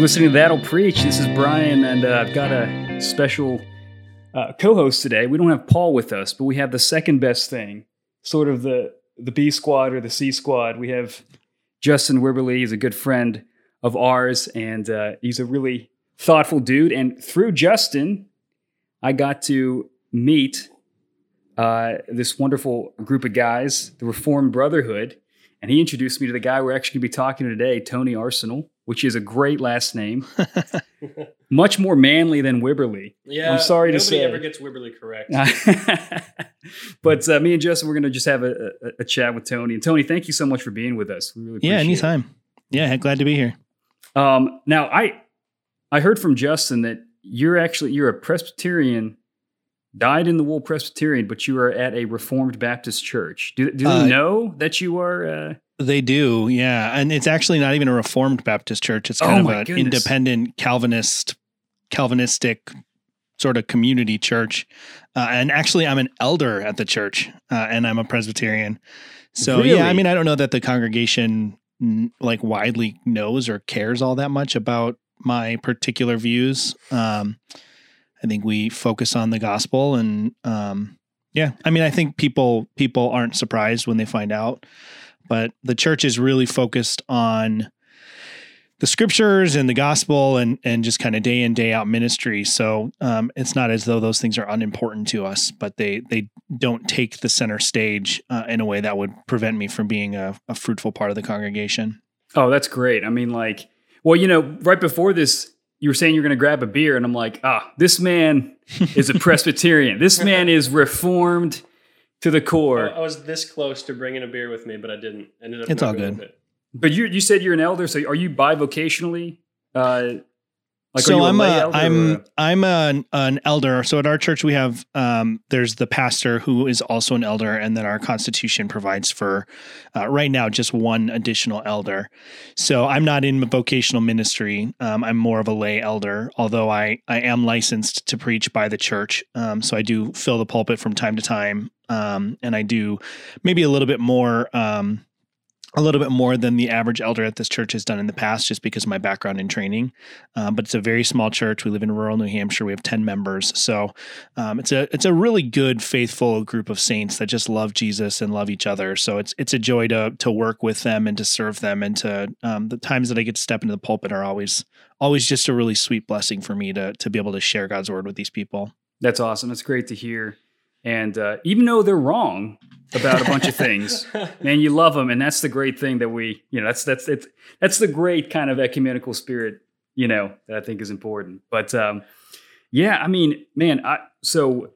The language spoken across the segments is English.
You're listening to That'll Preach. This is Brian, and uh, I've got a special uh, co-host today. We don't have Paul with us, but we have the second best thing, sort of the the B squad or the C squad. We have Justin Wibberley. He's a good friend of ours, and uh, he's a really thoughtful dude. And through Justin, I got to meet uh, this wonderful group of guys, the Reformed Brotherhood, and he introduced me to the guy we're actually going to be talking to today, Tony Arsenal which is a great last name. Much more manly than Wibberley. Yeah, I'm sorry to say. Nobody ever gets Wibberley correct. but uh, me and Justin, we're going to just have a, a, a, chat with Tony. And Tony, thank you so much for being with us. We really yeah, anytime. It. Yeah, glad to be here. Um, now, I I heard from Justin that you're actually you're a Presbyterian, dyed in the wool Presbyterian, but you are at a Reformed Baptist church. Do, do they uh, know that you are? Uh, they do, yeah. And it's actually not even a Reformed Baptist church. It's kind oh of an goodness. independent Calvinist, Calvinistic sort of community church. Uh, and actually, I'm an elder at the church, uh, and I'm a Presbyterian. So really? yeah, I mean, I don't know that the congregation like widely knows or cares all that much about my particular views. Um, I think we focus on the gospel, and um, yeah, I mean, I think people people aren't surprised when they find out but the church is really focused on the scriptures and the gospel and and just kind of day in day out ministry. So um, it's not as though those things are unimportant to us but they they don't take the center stage uh, in a way that would prevent me from being a, a fruitful part of the congregation. Oh that's great. I mean like well you know right before this you were saying you're going to grab a beer and i'm like ah this man is a presbyterian. This man is reformed to the core. I, I was this close to bringing a beer with me, but I didn't. I ended up. It's all good. It. But you you said you're an elder, so are you bivocationally? Uh, like, so I'm a, I'm a, I'm an, an elder. So at our church we have um, there's the pastor who is also an elder, and then our constitution provides for uh, right now just one additional elder. So I'm not in vocational ministry. Um, I'm more of a lay elder, although I I am licensed to preach by the church. Um, so I do fill the pulpit from time to time, um, and I do maybe a little bit more um, a little bit more than the average elder at this church has done in the past, just because of my background in training. Um, but it's a very small church. We live in rural New Hampshire. We have ten members, so um, it's a it's a really good, faithful group of saints that just love Jesus and love each other. So it's it's a joy to to work with them and to serve them, and to um, the times that I get to step into the pulpit are always always just a really sweet blessing for me to to be able to share God's word with these people. That's awesome. That's great to hear. And uh, even though they're wrong, about a bunch of things. Man, you love them, and that's the great thing that we, you know, that's that's it's that's the great kind of ecumenical spirit, you know, that I think is important. But um, yeah, I mean, man, I so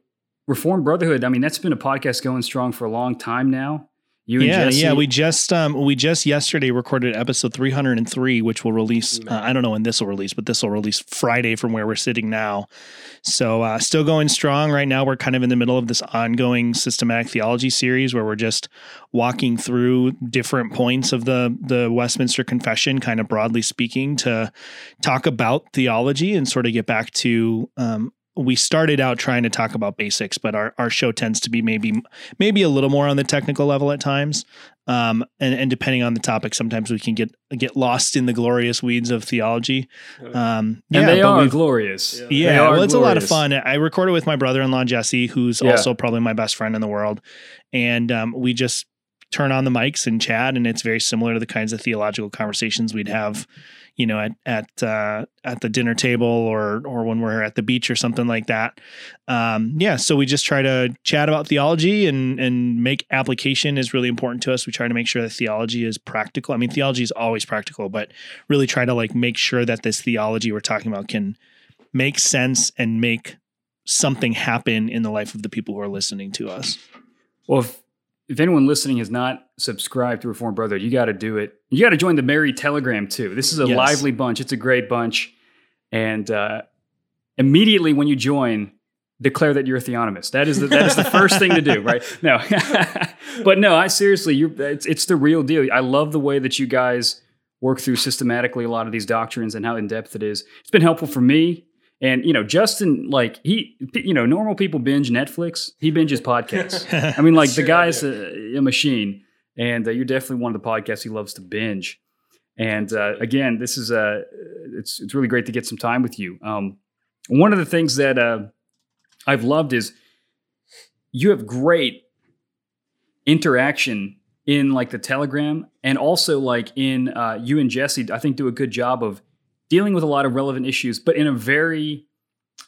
Reformed Brotherhood. I mean, that's been a podcast going strong for a long time now. You yeah, yeah. We just um we just yesterday recorded episode 303, which will release. Uh, I don't know when this will release, but this will release Friday from where we're sitting now. So uh, still going strong right now. We're kind of in the middle of this ongoing systematic theology series where we're just walking through different points of the the Westminster Confession, kind of broadly speaking, to talk about theology and sort of get back to um, we started out trying to talk about basics, but our, our show tends to be maybe maybe a little more on the technical level at times. Um, and, and depending on the topic, sometimes we can get get lost in the glorious weeds of theology. Um, yeah, and they are glorious. Yeah, yeah well, it's glorious. a lot of fun. I recorded with my brother-in-law Jesse, who's yeah. also probably my best friend in the world, and um, we just turn on the mics and chat, and it's very similar to the kinds of theological conversations we'd have you know, at at uh, at the dinner table or or when we're at the beach or something like that. Um, yeah, so we just try to chat about theology and and make application is really important to us. We try to make sure that theology is practical. I mean, theology is always practical, but really try to like make sure that this theology we're talking about can make sense and make something happen in the life of the people who are listening to us. Well, if, if anyone listening has not subscribed to Reform Brother, you got to do it. You got to join the Merry Telegram too. This is a yes. lively bunch. It's a great bunch, and uh, immediately when you join, declare that you're a theonomist. That is the, that is the first thing to do, right? No, but no, I seriously, you it's it's the real deal. I love the way that you guys work through systematically a lot of these doctrines and how in depth it is. It's been helpful for me. And you know, Justin, like he, you know, normal people binge Netflix. He binges podcasts. I mean, like sure, the guy's a, a, machine, and uh, you're definitely one of the podcasts he loves to binge. And uh, again, this is a uh, it's it's really great to get some time with you. Um, one of the things that uh, I've loved is you have great interaction in like the Telegram and also like in uh, you and Jesse. I think do a good job of dealing with a lot of relevant issues, but in a very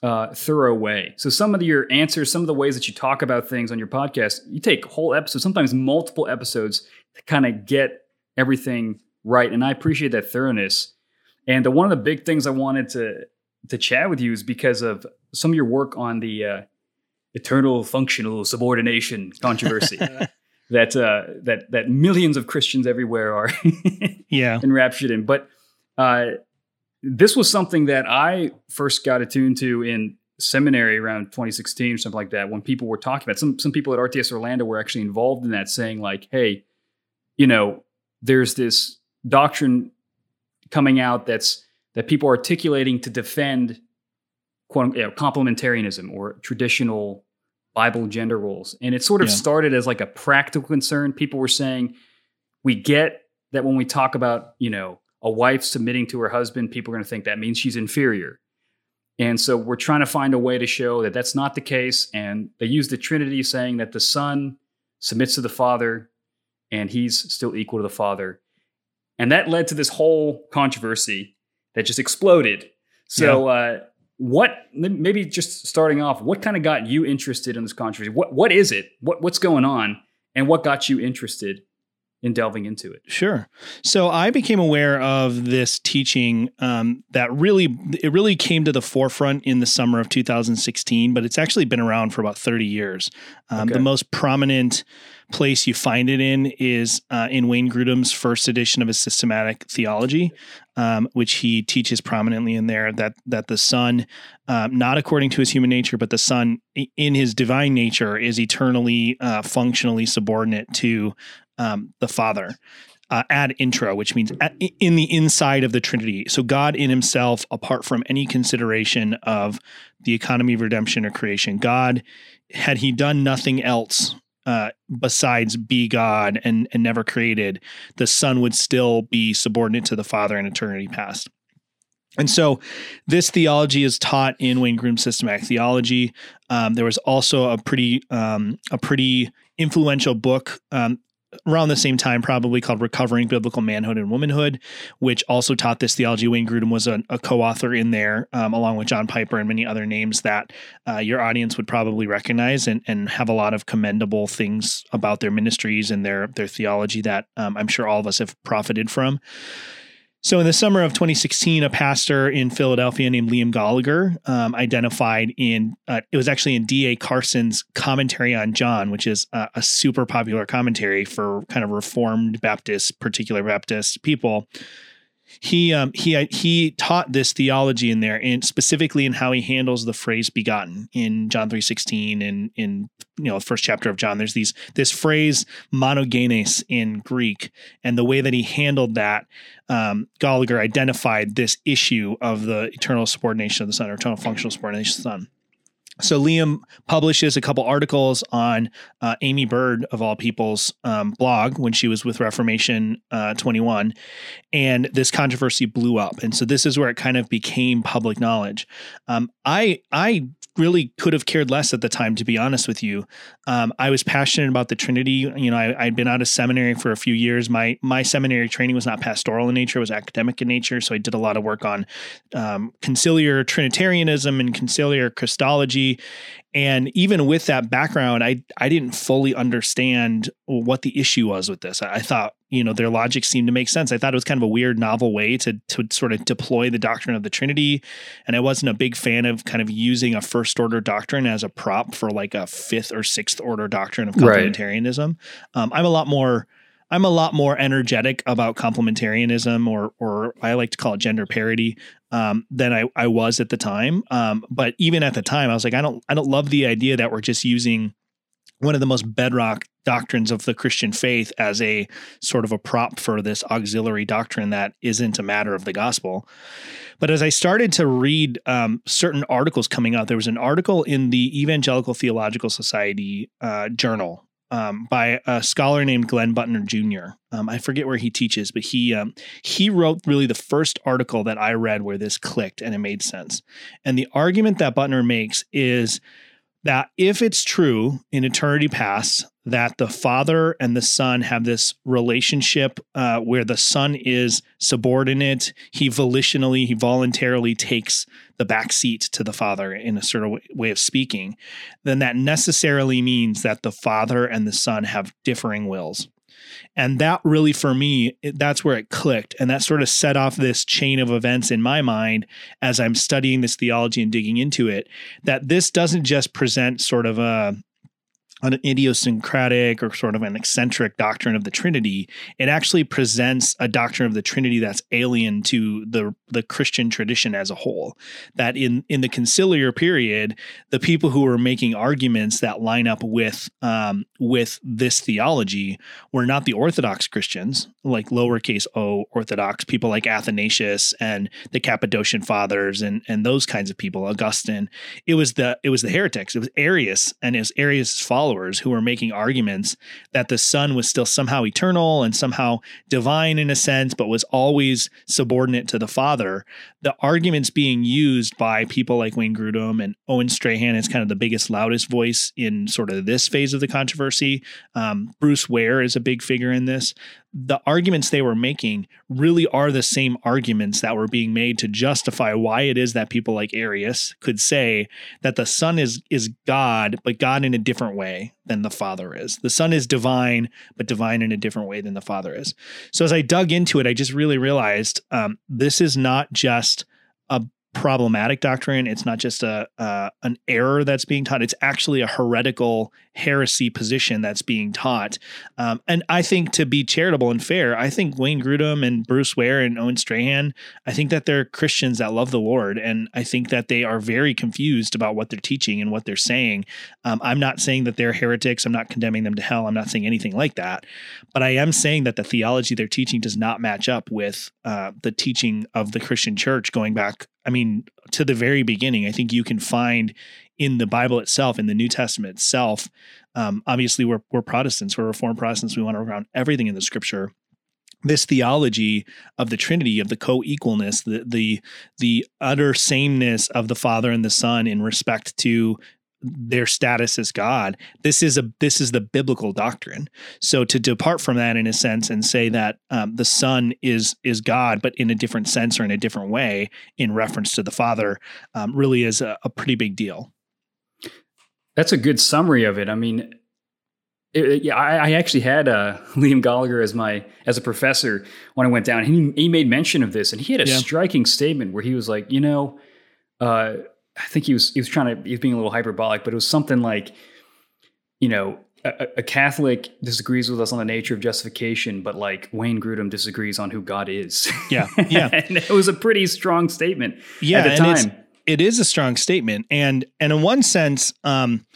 uh, thorough way. So some of your answers, some of the ways that you talk about things on your podcast, you take whole episodes, sometimes multiple episodes to kind of get everything right. And I appreciate that thoroughness. And the, one of the big things I wanted to to chat with you is because of some of your work on the uh, eternal functional subordination controversy. that uh, that that millions of Christians everywhere are yeah enraptured in. But uh, this was something that I first got attuned to in seminary around 2016 or something like that when people were talking about some some people at RTS Orlando were actually involved in that saying like hey you know there's this doctrine coming out that's that people are articulating to defend quote you know, complementarianism or traditional Bible gender roles and it sort of yeah. started as like a practical concern people were saying we get that when we talk about you know a wife submitting to her husband, people are going to think that means she's inferior. And so we're trying to find a way to show that that's not the case. And they use the Trinity saying that the Son submits to the Father and he's still equal to the Father. And that led to this whole controversy that just exploded. So, yeah. uh, what maybe just starting off, what kind of got you interested in this controversy? What what is it? What what's going on? And what got you interested in delving into it. Sure. So I became aware of this teaching um, that really it really came to the forefront in the summer of 2016, but it's actually been around for about 30 years. Um, okay. The most prominent place you find it in is uh, in Wayne Grudem's first edition of his systematic theology, um, which he teaches prominently in there that that the Son, um, not according to his human nature, but the Son in his divine nature is eternally uh, functionally subordinate to um, the Father. Uh, ad intra, which means at, in the inside of the Trinity. So God in Himself, apart from any consideration of the economy of redemption or creation, God, had He done nothing else uh, besides be God and and never created, the Son would still be subordinate to the Father in eternity past. And so, this theology is taught in Wayne Grudem's systematic theology. Um, there was also a pretty um, a pretty influential book um, around the same time, probably called Recovering Biblical Manhood and Womanhood, which also taught this theology. Wayne Grudem was a, a co author in there, um, along with John Piper and many other names that uh, your audience would probably recognize and, and have a lot of commendable things about their ministries and their, their theology that um, I'm sure all of us have profited from. So, in the summer of 2016, a pastor in Philadelphia named Liam Goligher um, identified in uh, it was actually in D.A. Carson's commentary on John, which is a, a super popular commentary for kind of Reformed Baptist, particular Baptist people he um, he uh, he taught this theology in there, and specifically in how he handles the phrase "begotten" in John three sixteen, and in you know the first chapter of John. There's these this phrase "monogenes" in Greek, and the way that he handled that, um, Goligher identified this issue of the eternal subordination of the Son, or eternal functional subordination of the Son. So Liam publishes a couple articles on uh, Aimee Byrd of all people's um, blog when she was with Reformation uh, 21, and this controversy blew up. And so this is where it kind of became public knowledge. Um, I I really could have cared less at the time, to be honest with you. Um, I was passionate about the Trinity. You know, I, had been out of seminary for a few years. My my seminary training was not pastoral in nature; it was academic in nature. So I did a lot of work on um, conciliar Trinitarianism and conciliar Christology. And even with that background, I I didn't fully understand what the issue was with this. I, I thought you know their logic seemed to make sense. I thought it was kind of a weird, novel way to to sort of deploy the doctrine of the Trinity, and I wasn't a big fan of kind of using a first order doctrine as a prop for like a fifth or sixth order doctrine of complementarianism. Right. Um, I'm a lot more. I'm a lot more energetic about complementarianism, or or I like to call it gender parity, um, than I, I was at the time. Um, but even at the time, I was like, I don't I don't love the idea that we're just using one of the most bedrock doctrines of the Christian faith as a sort of a prop for this auxiliary doctrine that isn't a matter of the gospel. But as I started to read um, certain articles coming out, there was an article in the Evangelical Theological Society uh, journal um, by a scholar named Glenn Butner Jr. Um, I forget where he teaches, but he um, he wrote really the first article that I read where this clicked and it made sense. And the argument that Butner makes is that if it's true in eternity past that the father and the son have this relationship uh, where the son is subordinate, he volitionally, he voluntarily takes the back seat to the father in a sort of way of speaking, then that necessarily means that the father and the son have differing wills. And that really, for me, that's where it clicked. And that sort of set off this chain of events in my mind as I'm studying this theology and digging into it. That this doesn't just present sort of a, an idiosyncratic or sort of an eccentric doctrine of the Trinity, it actually presents a doctrine of the Trinity that's alien to the the Christian tradition as a whole. That in in the conciliar period, the people who were making arguments that line up with um, with this theology were not the Orthodox Christians, like lowercase o Orthodox people like Athanasius and the Cappadocian Fathers and and those kinds of people, Augustine. It was the it was the heretics. It was Arius and his Arius' followers followers who were making arguments that the Son was still somehow eternal and somehow divine in a sense, but was always subordinate to the Father. The arguments being used by people like Wayne Grudem and Owen Strachan is kind of the biggest, loudest voice in sort of this phase of the controversy. Um, Bruce Ware is a big figure in this the arguments they were making really are the same arguments that were being made to justify why it is that people like Arius could say that the Son is is God, but God in a different way than the Father is. The Son is divine, but divine in a different way than the Father is. So as I dug into it, I just really realized um, this is not just a problematic doctrine. It's not just a uh, an error that's being taught. It's actually a heretical heresy position that's being taught. Um, and I think to be charitable and fair, I think Wayne Grudem and Bruce Ware and Owen Strachan, I think that they're Christians that love the Lord, and I think that they are very confused about what they're teaching and what they're saying. Um, I'm not saying that they're heretics. I'm not condemning them to hell. I'm not saying anything like that. But I am saying that the theology they're teaching does not match up with uh, the teaching of the Christian church going back I mean, to the very beginning, I think you can find in the Bible itself, in the New Testament itself. Um, obviously, we're, we're Protestants, we're Reformed Protestants. We want to ground everything in the Scripture. This theology of the Trinity, of the co-equalness, the the the utter sameness of the Father and the Son in respect to their status as God. This is a this is the biblical doctrine. So to depart from that in a sense and say that um, the Son is is God, but in a different sense or in a different way in reference to the Father, um, really is a, a, pretty big deal. That's a good summary of it. I mean, it, yeah, I, I, actually had uh, Liam Goligher as my as a professor when I went down. He he made mention of this, and he had a yeah. striking statement where he was like, you know. Uh, I think he was he was trying to he was being a little hyperbolic, but it was something like, you know, a, a, Catholic disagrees with us on the nature of justification, but like Wayne Grudem disagrees on who God is. Yeah, yeah, and it was a pretty strong statement. Yeah, at the time. It is a strong statement, and and in one sense, um,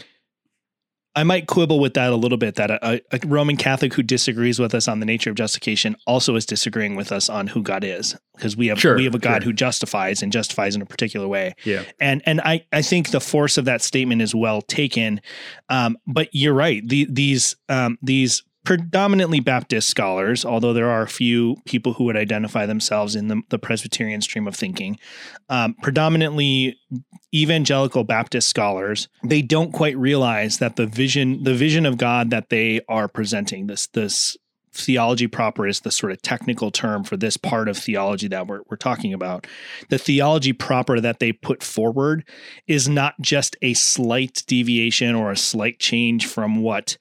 I might quibble with that a little bit that a, a, Roman Catholic who disagrees with us on the nature of justification also is disagreeing with us on who God is because we have sure, we have a God sure. who justifies and justifies in a particular way. Yeah. And and I I think the force of that statement is well taken. Um, but you're right. The, these um, these predominantly Baptist scholars, although there are a few people who would identify themselves in the, the Presbyterian stream of thinking, um, predominantly evangelical Baptist scholars, they don't quite realize that the vision, the vision of God that they are presenting, this this theology proper is the sort of technical term for this part of theology that we're, we're talking about. The theology proper that they put forward is not just a slight deviation or a slight change from what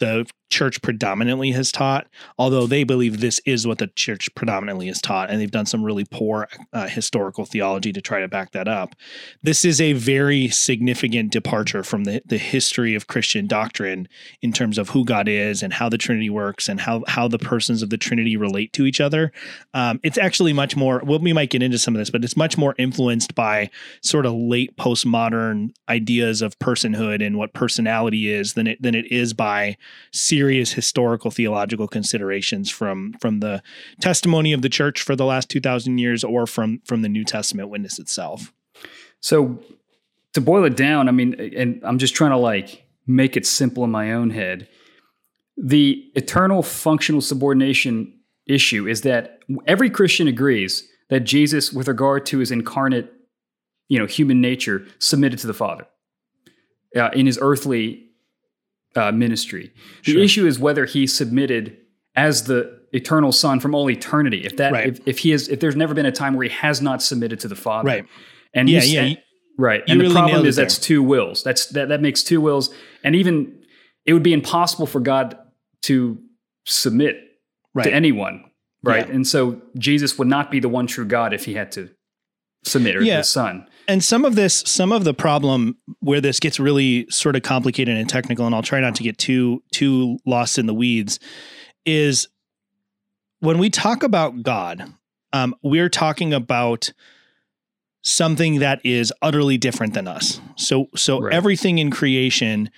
the church predominantly has taught, although they believe this is what the church predominantly has taught, and they've done some really poor uh, historical theology to try to back that up. This is a very significant departure from the, the history of Christian doctrine in terms of who God is and how the Trinity works and how, how the persons of the Trinity relate to each other. Um, it's actually much more, well, we might get into some of this, but it's much more influenced by sort of late postmodern ideas of personhood and what personality is than it, than it is by serious historical theological considerations from from the testimony of the church for the last 2000 years or from from the New Testament witness itself. So to boil it down, I mean and I'm just trying to like make it simple in my own head. the eternal functional subordination issue is that every Christian agrees that Jesus, with regard to his incarnate, you know, human nature, submitted to the Father uh, in his earthly uh, ministry. The sure. issue is whether he submitted as the eternal Son from all eternity. If that, right. if, if he is, if there's never been a time where he has not submitted to the Father, right? And yeah, yeah, and, right. And really the problem is that's two wills. That's that that makes two wills, and even it would be impossible for God to submit right. to anyone, right? Yeah. And so Jesus would not be the one true God if he had to submit or yeah. the Son. And some of this, some of the problem where this gets really sort of complicated and technical, and I'll try not to get too too lost in the weeds, is when we talk about God, um, we're talking about something that is utterly different than us. So so right. everything in creation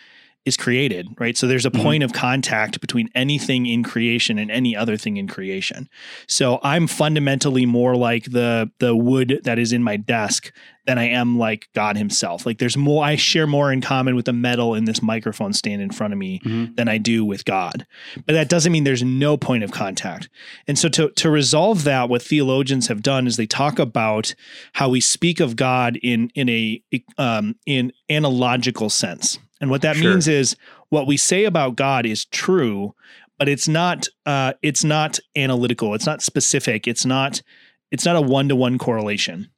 is created, right? So there's a mm-hmm. point of contact between anything in creation and any other thing in creation. So I'm fundamentally more like the the wood that is in my desk than I am like God himself. Like there's more I share more in common with the metal in this microphone stand in front of me mm-hmm. than I do with God. But that doesn't mean there's no point of contact. And so to to resolve that what theologians have done is they talk about how we speak of God in in a um in analogical sense. And what that sure. means is what we say about God is true, but it's not uh, it's not analytical. It's not specific. It's not it's not a one to one correlation.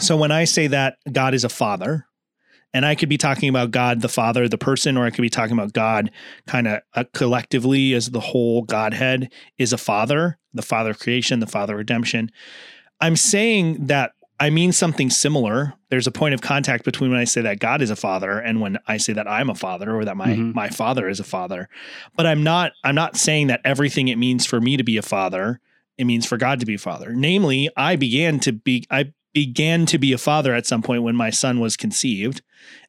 So when I say that God is a father, and I could be talking about God the Father, the person, or I could be talking about God kind of uh, collectively as the whole Godhead is a father, the father of creation, the father of redemption. I'm saying that I mean something similar. There's a point of contact between when I say that God is a father and when I say that I'm a father or that my mm-hmm. my father is a father. But I'm not I'm not saying that everything it means for me to be a father, it means for God to be a father. Namely, I began to be I began to be a father at some point when my son was conceived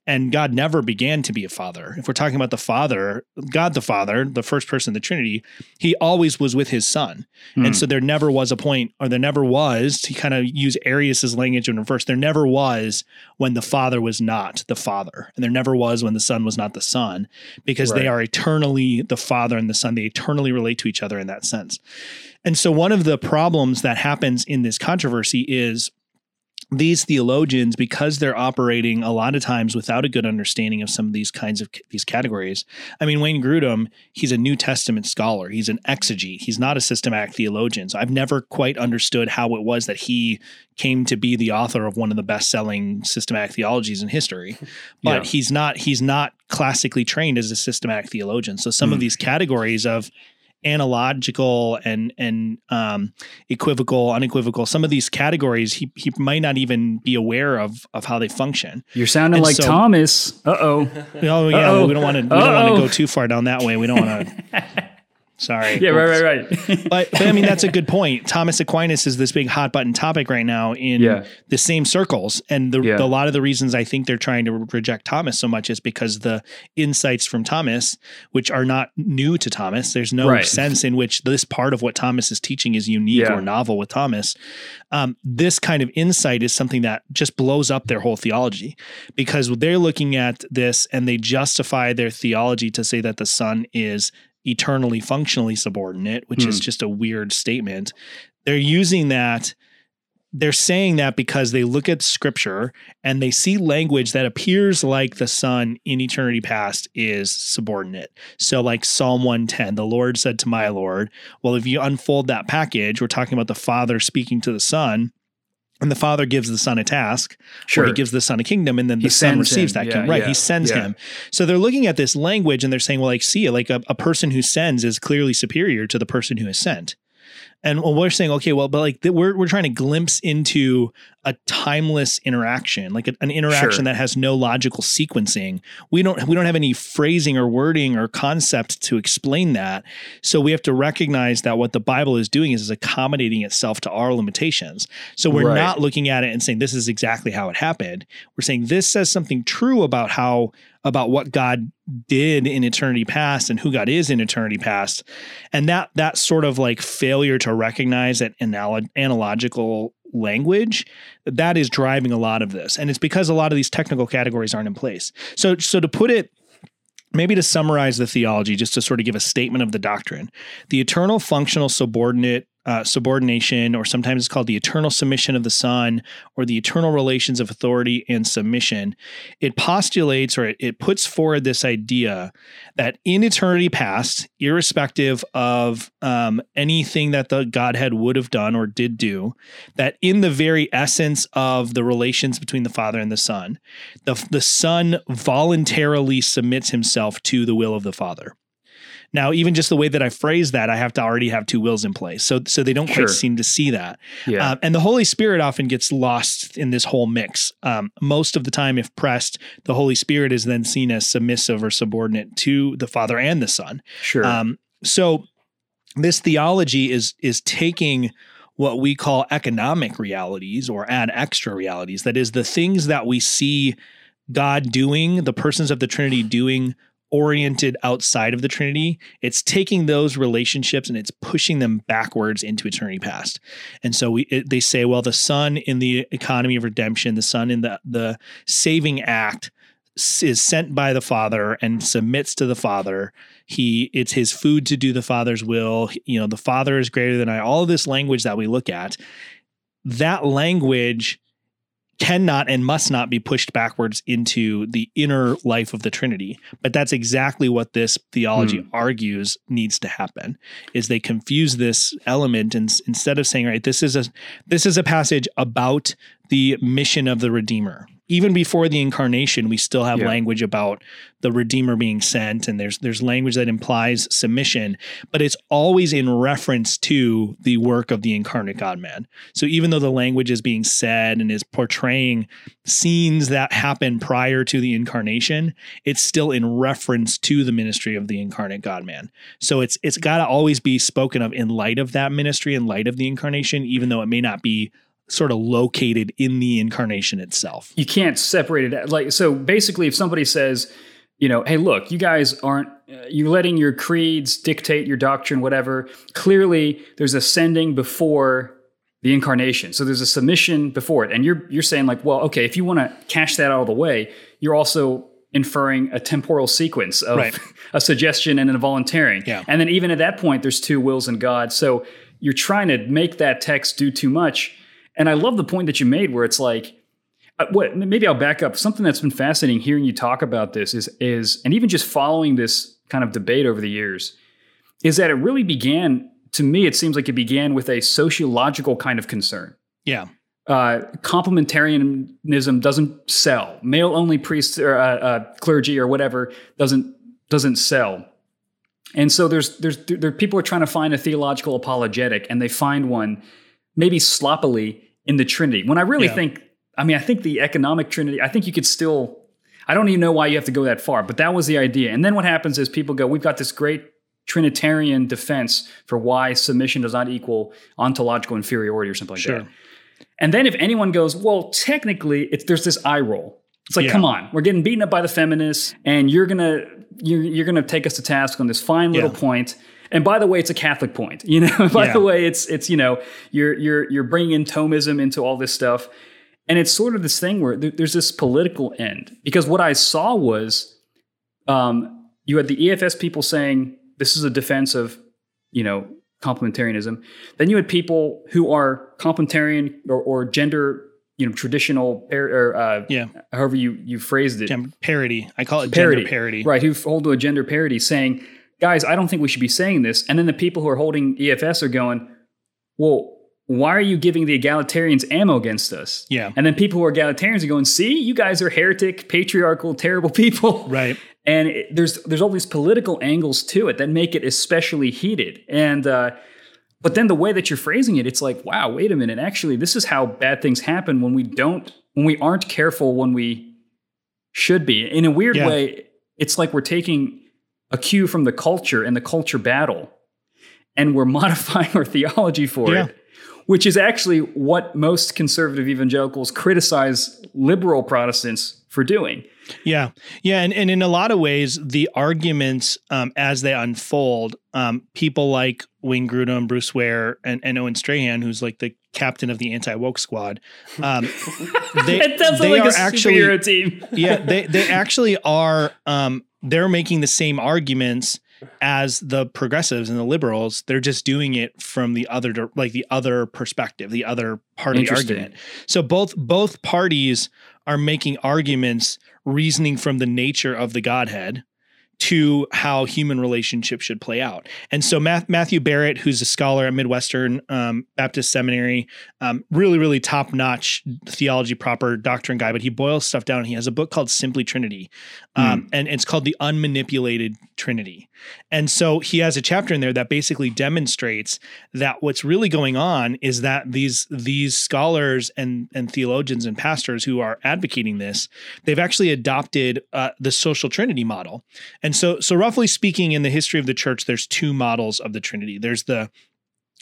and God never began to be a father. If we're talking about the Father, God the Father, the first person of the Trinity, he always was with his son. Mm. And so there never was a point, or there never was, to kind of use Arius's language in reverse, there never was when the Father was not the Father. And there never was when the Son was not the Son, because right. they are eternally the Father and the Son. They eternally relate to each other in that sense. And so one of the problems that happens in this controversy is these theologians because they're operating a lot of times without a good understanding of some of these kinds of these categories i mean wayne grudem he's a new testament scholar he's an exegete he's not a systematic theologian so i've never quite understood how it was that he came to be the author of one of the best-selling systematic theologies in history but yeah. he's not he's not classically trained as a systematic theologian so some mm. of hmm. these categories of analogical and and um, equivocal, unequivocal. Some of these categories he he might not even be aware of of how they function. You're sounding and like so, Thomas. Uh oh. Oh yeah, well, we don't want to we don't want to go too far down that way. We don't want to. Sorry. Yeah, right, right, right. but, but I mean, that's a good point. Thomas Aquinas is this big hot button topic right now in yeah. the same circles. And the, yeah. the, a lot of the reasons I think they're trying to reject Thomas so much is because the insights from Thomas, which are not new to Thomas, there's no right. sense in which this part of what Thomas is teaching is unique yeah. or novel with Thomas. Um, this kind of insight is something that just blows up their whole theology because they're looking at this and they justify their theology to say that the Son is eternally functionally subordinate, which is hmm. just a weird statement. They're using that they're saying that because they look at scripture and they see language that appears like the son in eternity past is subordinate. So, like Psalm 110, the Lord said to my Lord, well, if you unfold that package, we're talking about the Father speaking to the Son and the father gives the son a task sure. or he gives the son a kingdom and then the he son receives him. that kingdom right yeah, he sends yeah. him so they're looking at this language and they're saying well like see like a, a person who sends is clearly superior to the person who is sent and we're saying, okay, well, but like we're we're trying to glimpse into a timeless interaction, like a, an interaction sure. that has no logical sequencing. We don't we don't have any phrasing or wording or concept to explain that. So we have to recognize that what the Bible is doing is, is accommodating itself to our limitations. So we're right. not looking at it and saying this is exactly how it happened. We're saying this says something true about how about what God did in eternity past and who God is in eternity past. And that that sort of like failure to recognize that analog- analogical language that is driving a lot of this. And it's because a lot of these technical categories aren't in place. So so to put it maybe to summarize the theology, just to sort of give a statement of the doctrine, the eternal functional subordinate uh, subordination, or sometimes it's called the eternal submission of the Son, or the eternal relations of authority and submission, it postulates or it, it puts forward this idea that in eternity past, irrespective of um, anything that the Godhead would have done or did do, that in the very essence of the relations between the Father and the Son, the, the Son voluntarily submits himself to the will of the Father. Now, even just the way that I phrase that, I have to already have two wills in place. So, so they don't sure. quite seem to see that. Yeah. Um, and the Holy Spirit often gets lost in this whole mix. Um, most of the time, if pressed, the Holy Spirit is then seen as submissive or subordinate to the Father and the Son. Sure. Um, so, this theology is is taking what we call economic realities or ad extra realities. That is, the things that we see God doing, the persons of the Trinity doing oriented outside of the Trinity, it's taking those relationships and it's pushing them backwards into eternity past. And so we it, they say, well, the Son in the economy of redemption, the Son in the the saving act is sent by the Father and submits to the Father. He it's his food to do the Father's will. You know, the Father is greater than I. All of this language that we look at, that language cannot and must not be pushed backwards into the inner life of the trinity but that's exactly what this theology mm. argues needs to happen is they confuse this element and instead of saying right this is a this is a passage about the mission of the redeemer even before the incarnation, we still have yeah. language about the Redeemer being sent, and there's there's language that implies submission, but it's always in reference to the work of the incarnate God man. So even though the language is being said and is portraying scenes that happen prior to the incarnation, it's still in reference to the ministry of the incarnate God man. So it's it's got to always be spoken of in light of that ministry, in light of the incarnation, even though it may not be sort of located in the incarnation itself. You can't separate it. Like so, basically, if somebody says, you know, hey, look, you guys aren't uh, you're letting your creeds dictate your doctrine, whatever. Clearly, there's a sending before the incarnation. So there's a submission before it, and you're you're saying like, well, okay, if you want to cash that out of the way, you're also inferring a temporal sequence of right. a suggestion and a volunteering. Yeah. And then even at that point, there's two wills in God. So you're trying to make that text do too much and I love the point that you made where it's like, uh, what maybe I'll back up. Something that's been fascinating hearing you talk about this is is and even just following this kind of debate over the years is that it really began to me it seems like it began with a sociological kind of concern. Yeah. Uh, complementarianism doesn't sell. Male only priests or uh, uh, clergy or whatever doesn't doesn't sell. And so there's there's there people are trying to find a theological apologetic and they find one maybe sloppily in the Trinity. When I really yeah. think, I mean, I think the economic Trinity, I think you could still, I don't even know why you have to go that far, but that was the idea. And then what happens is people go, we've got this great Trinitarian defense for why submission does not equal ontological inferiority or something like sure. that. And then if anyone goes, well, technically, it's, there's this eye roll. It's like, yeah. come on, we're getting beaten up by the feminists, and you're gonna you're, you're gonna take us to task on this fine little yeah. point and by the way, it's a Catholic point. You know, by yeah. the way, it's it's you know you're you're you're bringing in Thomism into all this stuff, and it's sort of this thing where there's this political end because what I saw was, um, you had the EFS people saying this is a defense of, you know, complementarianism. Then you had people who are complementarian or, or gender you know traditional or uh, yeah however you you phrased it parity i call it parity. gender parity right who hold to a gender parity saying guys, I don't think we should be saying this. And then the people who are holding EFS are going, well, why are you giving the egalitarians ammo against us? Yeah. And then people who are egalitarians are going, see, you guys are heretic, patriarchal, terrible people. Right. And it, there's there's all these political angles to it that make it especially heated. And uh, but then the way that you're phrasing it, it's like, wow, wait a minute. Actually, this is how bad things happen when we don't when we aren't careful when we should be. In a weird yeah. way, it's like we're taking a cue from the culture and the culture battle, and we're modifying our theology for yeah. it, which is actually what most conservative evangelicals criticize liberal Protestants for doing. Yeah, yeah, and, and in a lot of ways, the arguments um, as they unfold, um, people like Wayne Grudem, Bruce Ware, and, and Owen Strachan, who's like the captain of the anti woke squad. Um, they, they like are actually team. yeah, they they actually are um, they're making the same arguments as the progressives and the liberals. They're just doing it from the other, like the other perspective, the other part of the argument. So both both parties are making arguments reasoning from the nature of the Godhead to how human relationships should play out. And so Matthew Barrett, who's a scholar at Midwestern um, Baptist Seminary, um, really, really top notch theology proper doctrine guy, but he boils stuff down. He has a book called Simply Trinity, um, mm. and it's called The Unmanipulated Trinity. And so he has a chapter in there that basically demonstrates that what's really going on is that these these scholars and and theologians and pastors who are advocating this, they've actually adopted uh, the social trinity model. And so so roughly speaking in the history of the church there's two models of the trinity. There's the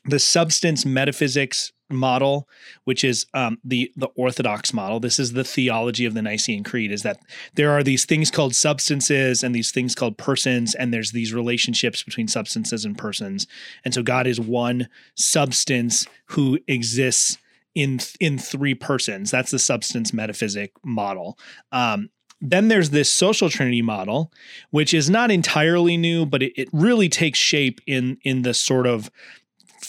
the substance metaphysics model, which is um, the the Orthodox model. This is the theology of the Nicene Creed: is that there are these things called substances and these things called persons, and there's these relationships between substances and persons. And so God is one substance who exists in in three persons. That's the substance metaphysic model. Um, then there's this social trinity model, which is not entirely new, but it, it really takes shape in in the sort of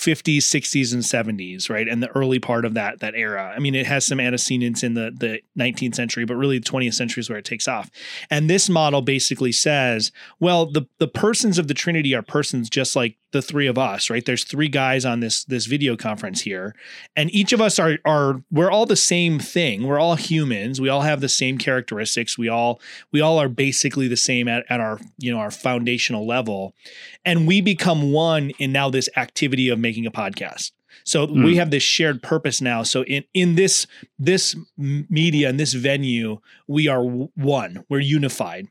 50s, 60s, and 70s, right? And the early part of that that era. I mean, it has some antecedents in the, the 19th century, but really the 20th century is where it takes off. And this model basically says, well, the, the persons of the Trinity are persons just like the three of us, right? There's three guys on this this video conference here, and each of us are are we're all the same thing. We're all humans. We all have the same characteristics. We all we all are basically the same at, at our you know our foundational level, and we become one in now this activity of making a podcast. So mm. we have this shared purpose now. So in in this this media and this venue, we are one. We're unified.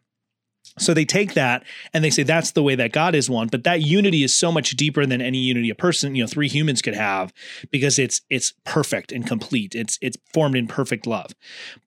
So they take that and they say that's the way that God is one, but that unity is so much deeper than any unity a person, you know, three humans could have because it's it's perfect and complete. It's it's formed in perfect love.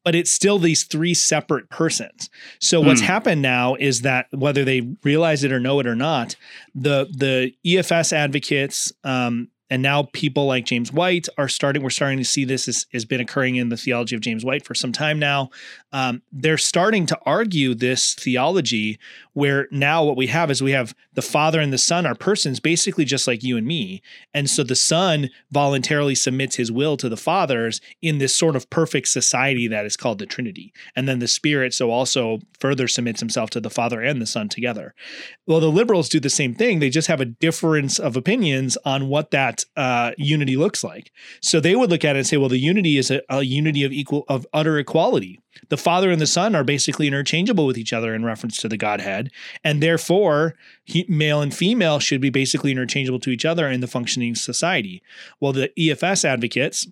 But it's still these three separate persons. So what's hmm. happened now is that whether they realize it or know it or not, the the EFS advocates um, and now people like James White are starting. We're starting to see this has, been occurring in the theology of James White for some time now. Um, they're starting to argue this theology where now what we have is we have the Father and the Son are persons basically just like you and me, and so the Son voluntarily submits his will to the Father's in this sort of perfect society that is called the Trinity, and then the Spirit so also further submits himself to the Father and the Son together. Well, the liberals do the same thing. They just have a difference of opinions on what that uh, unity looks like. So they would look at it and say, well, the unity is a, a unity of equal of utter equality. The Father and the Son are basically interchangeable with each other in reference to the Godhead, and therefore, he, male and female should be basically interchangeable to each other in the functioning society. Well, the EFS advocates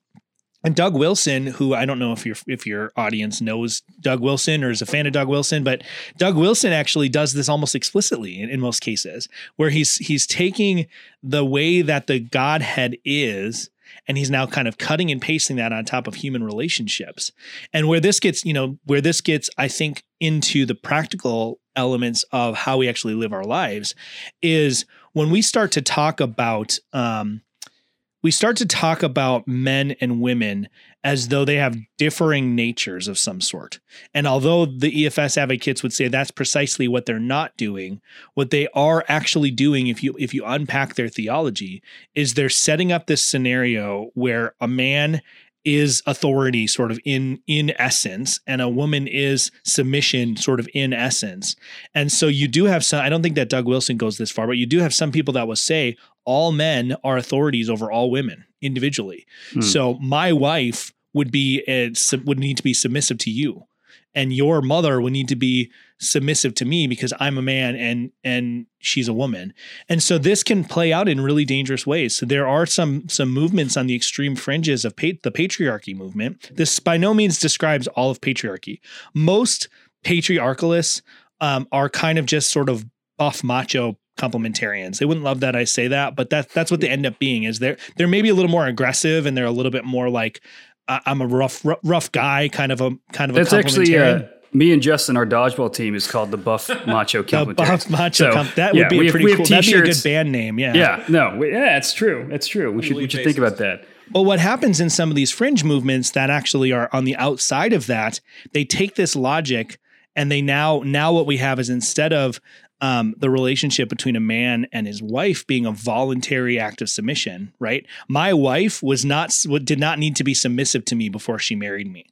and Doug Wilson, who I don't know if your if your audience knows Doug Wilson or is a fan of Doug Wilson, but Doug Wilson actually does this almost explicitly in, in most cases, where he's he's taking the way that the Godhead is and he's now kind of cutting and pasting that on top of human relationships. And where this gets you know where this gets i think into the practical elements of how we actually live our lives is when we start to talk about um, we start to talk about men and women as though they have differing natures of some sort. And although the EFS advocates would say that's precisely what they're not doing, what they are actually doing if you if you unpack their theology is they're setting up this scenario where a man is authority sort of in in essence and a woman is submission sort of in essence and so you do have some i don't think that doug wilson goes this far but you do have some people that will say all men are authorities over all women individually hmm. so my wife would be a, would need to be submissive to you and your mother would need to be submissive to me because I'm a man and and she's a woman. And so this can play out in really dangerous ways. So there are some some movements on the extreme fringes of pa- the patriarchy movement. This by no means describes all of patriarchy. Most patriarchalists um, are kind of just sort of buff macho complementarians. They wouldn't love that I say that, but that that's what they end up being. Is they're they're maybe a little more aggressive and they're a little bit more like I'm a rough, rough guy, kind of a kind of That's a actually uh, me and Justin. Our dodgeball team is called the Buff Macho The Buff Macho. So, comp- that would yeah, be a pretty cool. That'd be a good band name. Yeah. Yeah. No. We, yeah. It's true. It's true. We should we should think about that. Well, what happens in some of these fringe movements that actually are on the outside of that, they take this logic and they now now what we have is instead of um, the relationship between a man and his wife being a voluntary act of submission, right? My wife was not did not need to be submissive to me before she married me,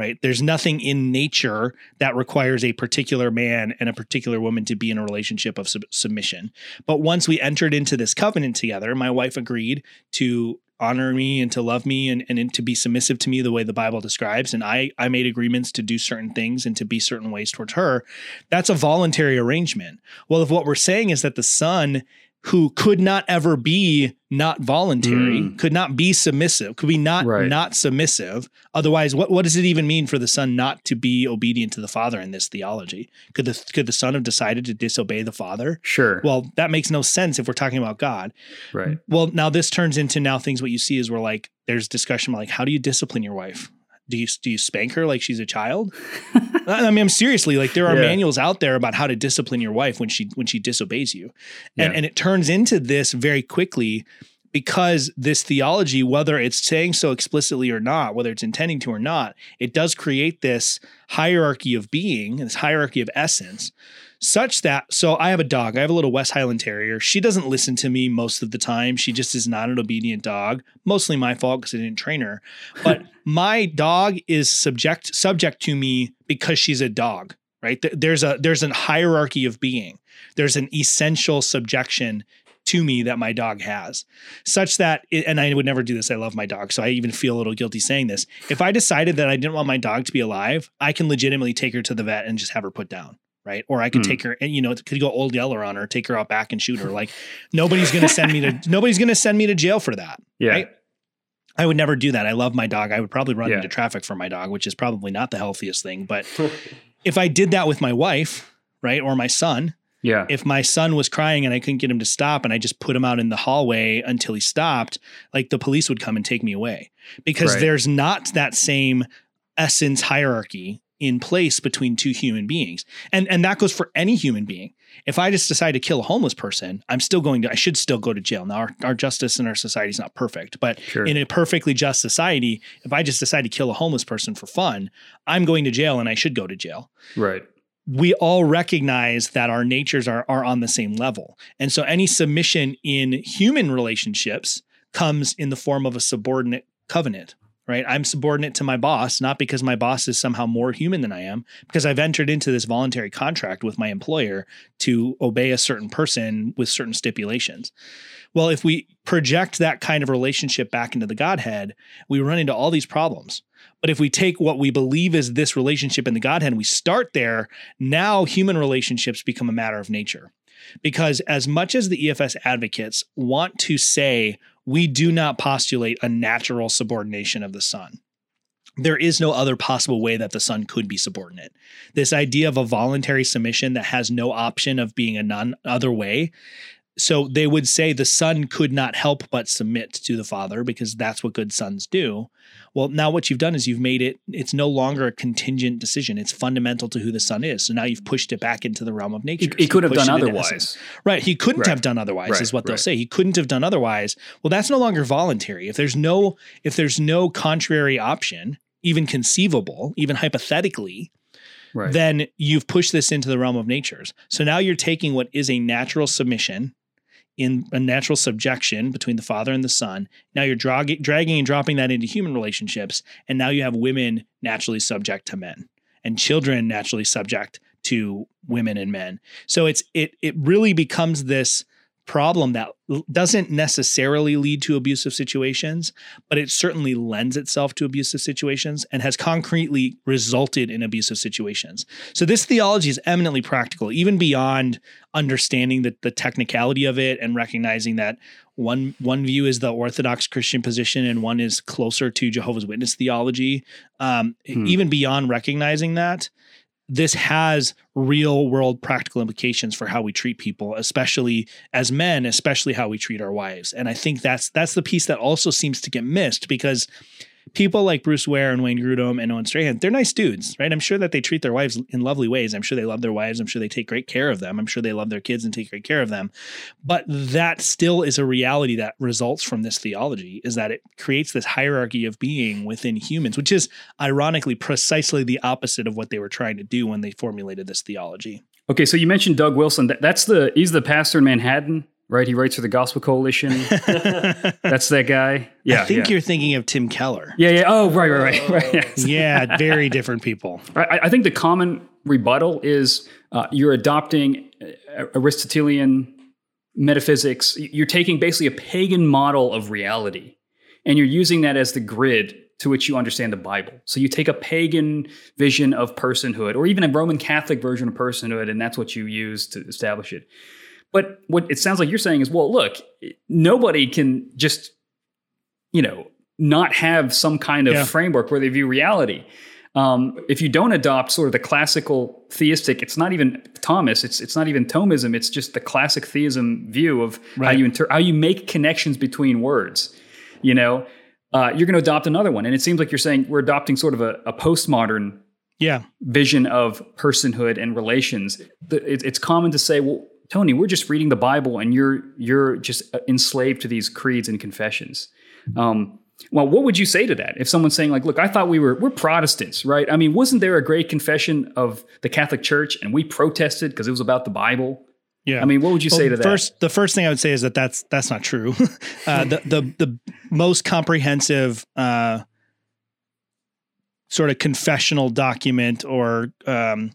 right? There's nothing in nature that requires a particular man and a particular woman to be in a relationship of sub- submission. But once we entered into this covenant together, my wife agreed to honor me and to love me and, and to be submissive to me the way the Bible describes. And I, I made agreements to do certain things and to be certain ways towards her. That's a voluntary arrangement. Well, if what we're saying is that the son who could not ever be not voluntary, mm. could not be submissive, could be not right. not submissive. Otherwise, what, what does it even mean for the son not to be obedient to the father in this theology? Could the could the son have decided to disobey the father? Sure. Well, that makes no sense if we're talking about God. Right. Well, now this turns into now things what you see is we're like there's discussion like how do you discipline your wife? Do you do you spank her like she's a child? I mean, I'm seriously like there are yeah. manuals out there about how to discipline your wife when she when she disobeys you, and yeah. and it turns into this very quickly because this theology, whether it's saying so explicitly or not, whether it's intending to or not, it does create this hierarchy of being, this hierarchy of essence such that so I have a dog. I have a little West Highland Terrier. She doesn't listen to me most of the time. She just is not an obedient dog. Mostly my fault because I didn't train her. But my dog is subject subject to me because she's a dog. Right? There's a there's an hierarchy of being. There's an essential subjection to me that my dog has, such that, it, and I would never do this. I love my dog. So I even feel a little guilty saying this. If I decided that I didn't want my dog to be alive, I can legitimately take her to the vet and just have her put down right? Or I could mm. take her and you know, could go old yeller on her, take her out back and shoot her. Like nobody's gonna send me to nobody's gonna send me to jail for that. Yeah. Right? I would never do that. I love my dog. I would probably run yeah. into traffic for my dog, which is probably not the healthiest thing. But if I did that with my wife, right, or my son, yeah. If my son was crying and I couldn't get him to stop and I just put him out in the hallway until he stopped, like the police would come and take me away because right. there's not that same essence hierarchy in place between two human beings. And and that goes for any human being. If I just decide to kill a homeless person, I'm still going to I should still go to jail. Now our, our justice in our society is not perfect, but sure. in a perfectly just society, if I just decide to kill a homeless person for fun, I'm going to jail and I should go to jail. Right. We all recognize that our natures are are on the same level. And so any submission in human relationships comes in the form of a subordinate covenant right? I'm subordinate to my boss, not because my boss is somehow more human than I am, because I've entered into this voluntary contract with my employer to obey a certain person with certain stipulations. Well, if we project that kind of relationship back into the Godhead, we run into all these problems. But if we take what we believe is this relationship in the Godhead we start there, now human relationships become a matter of nature. Because as much as the EFS advocates want to say we do not postulate a natural subordination of the son. There is no other possible way that the son could be subordinate. This idea of a voluntary submission that has no option of being a none other way so they would say the son could not help but submit to the father because that's what good sons do. Well, now what you've done is you've made it, it's no longer a contingent decision. It's fundamental to who the son is. So now you've pushed it back into the realm of nature. He, he could have done otherwise. Right. He couldn't right. have done otherwise, right. is what they'll say. He couldn't have done otherwise. Well, that's no longer voluntary. If there's no, if there's no contrary option, even conceivable, even hypothetically, then you've pushed this into the realm of natures. So now you're taking what is a natural submission in a natural subjection between the father and the son. Now you're drag- dragging and dropping that into human relationships, and now you have women naturally subject to men, and children naturally subject to women and men. So it's it it really becomes this problem that doesn't necessarily lead to abusive situations, but it certainly lends itself to abusive situations and has concretely resulted in abusive situations. So this theology is eminently practical, even beyond understanding the, the technicality of it and recognizing that one one view is the Orthodox Christian position and one is closer to Jehovah's Witness theology. Um, hmm. Even beyond recognizing that, this has real world practical implications for how we treat people especially as men especially how we treat our wives. And i think that's that's the piece that also seems to get missed because people like Bruce Ware and Wayne Grudem and Owen Strachan, they're nice dudes, right? I'm sure that they treat their wives in lovely ways. I'm sure they love their wives. I'm sure they take great care of them. I'm sure they love their kids and take great care of them. But that still is a reality that results from this theology is that it creates this hierarchy of being within humans, which is ironically precisely the opposite of what they were trying to do when they formulated this theology. Okay, so you mentioned Doug Wilson. That's the he's the pastor in Manhattan right? He writes for the Gospel Coalition. That's that guy. Yeah, I think yeah. you're thinking of Tim Keller. Yeah, yeah. Oh, right, right, right. right. Yes. yeah, very different people. I, I, think the common rebuttal is uh, you're adopting Aristotelian metaphysics. You're taking basically a pagan model of reality, and you're using that as the grid to which you understand the Bible. So you take a pagan vision of personhood, or even a Roman Catholic version of personhood, and that's what you use to establish it. But what it sounds like you're saying is, well, look, nobody can just, you know, not have some kind of yeah. framework where they view reality. Um, if you don't adopt sort of the classical theistic, it's not even Thomas, it's it's not even Thomism, it's just the classic theism view of right. how you inter- how you make connections between words. You know, uh, you're going to adopt another one, and it seems like you're saying we're adopting sort of a, a postmodern yeah vision of personhood and relations. it's common to say, well, Tony, we're just reading the Bible and you're you're just uh, enslaved to these creeds and confessions. Um, well, what would you say to that? If someone's saying like, "Look, I thought we were we're Protestants, right? I mean, wasn't there a great confession of the Catholic Church and we protested because it was about the Bible?" Yeah. I mean, what would you well, say to that? First, the first thing I would say is that that's that's not true. uh, the the the most comprehensive uh, sort of confessional document or um,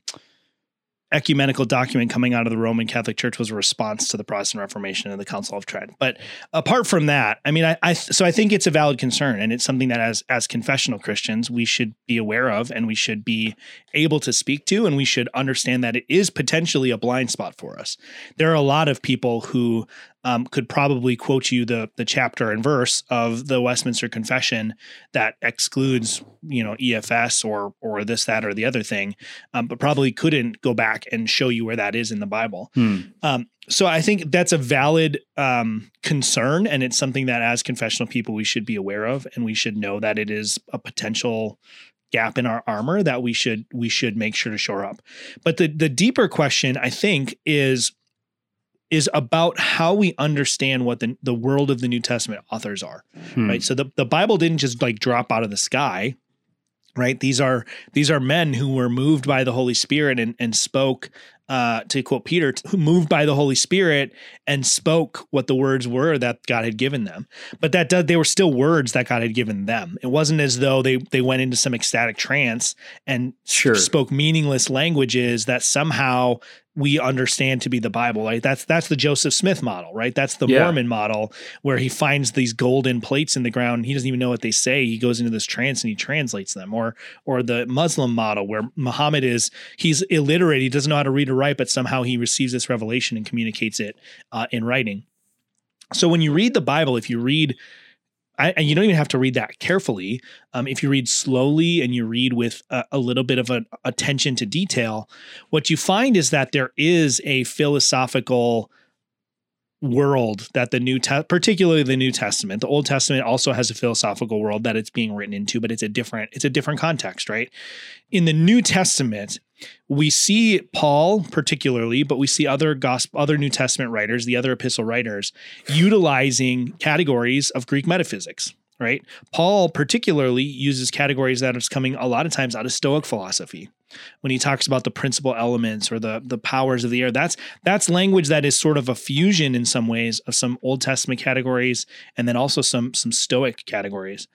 ecumenical document coming out of the Roman Catholic Church was a response to the Protestant Reformation and the Council of Trent. But apart from that, I mean, I, I so I think it's a valid concern, and it's something that as as confessional Christians we should be aware of, and we should be able to speak to, and we should understand that it is potentially a blind spot for us. There are a lot of people who um, could probably quote you the the chapter and verse of the Westminster Confession that excludes you know EFS or or this that or the other thing, um, but probably couldn't go back and show you where that is in the Bible. Hmm. Um, so I think that's a valid um, concern, and it's something that as confessional people we should be aware of, and we should know that it is a potential gap in our armor that we should we should make sure to shore up. But the the deeper question I think is is about how we understand what the, the world of the New Testament authors are. Hmm. Right. So the, the Bible didn't just like drop out of the sky. Right. These are these are men who were moved by the Holy Spirit and, and spoke uh, to quote Peter, who moved by the Holy Spirit and spoke what the words were that God had given them. But that does, they were still words that God had given them. It wasn't as though they they went into some ecstatic trance and sure. spoke meaningless languages that somehow we understand to be the Bible, right? That's that's the Joseph Smith model, right? That's the yeah. Mormon model where he finds these golden plates in the ground. He doesn't even know what they say. He goes into this trance and he translates them. Or or the Muslim model where Muhammad is he's illiterate. He doesn't know how to read or write, but somehow he receives this revelation and communicates it uh, in writing. So when you read the Bible, if you read I, and you don't even have to read that carefully. Um, if you read slowly and you read with a, a little bit of an attention to detail, what you find is that there is a philosophical world that the new te- particularly the new testament. The old testament also has a philosophical world that it's being written into but it's a different it's a different context right? In the new testament we see paul particularly but we see other gospel other new testament writers the other epistle writers utilizing categories of greek metaphysics right? Paul particularly uses categories that is coming a lot of times out of stoic philosophy when he talks about the principal elements or the the powers of the air. That's that's language that is sort of a fusion in some ways of some old testament categories and then also some some stoic categories.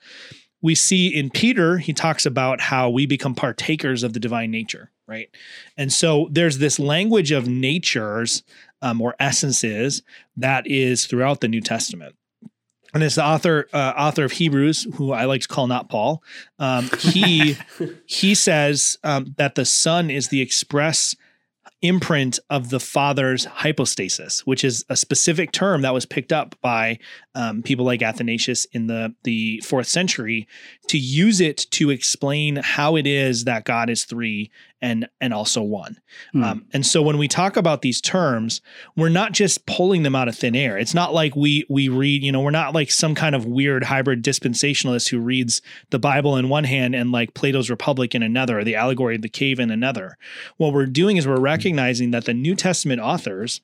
We see in peter he talks about how we become partakers of the divine nature right? And so there's this language of natures um, or essences that is throughout the new testament and it's the author uh, author of Hebrews, who I like to call not Paul. Um, he he says um, that the Son is the express imprint of the Father's hypostasis, which is a specific term that was picked up by um, people like Athanasius in the the fourth century to use it to explain how it is that God is three and and also one. Mm. Um, and so when we talk about these terms, we're not just pulling them out of thin air. It's not like we we read, you know, we're not like some kind of weird hybrid dispensationalist who reads the Bible in one hand and like Plato's Republic in another, or the allegory of the cave in another. What we're doing is we're recognizing that the New Testament authors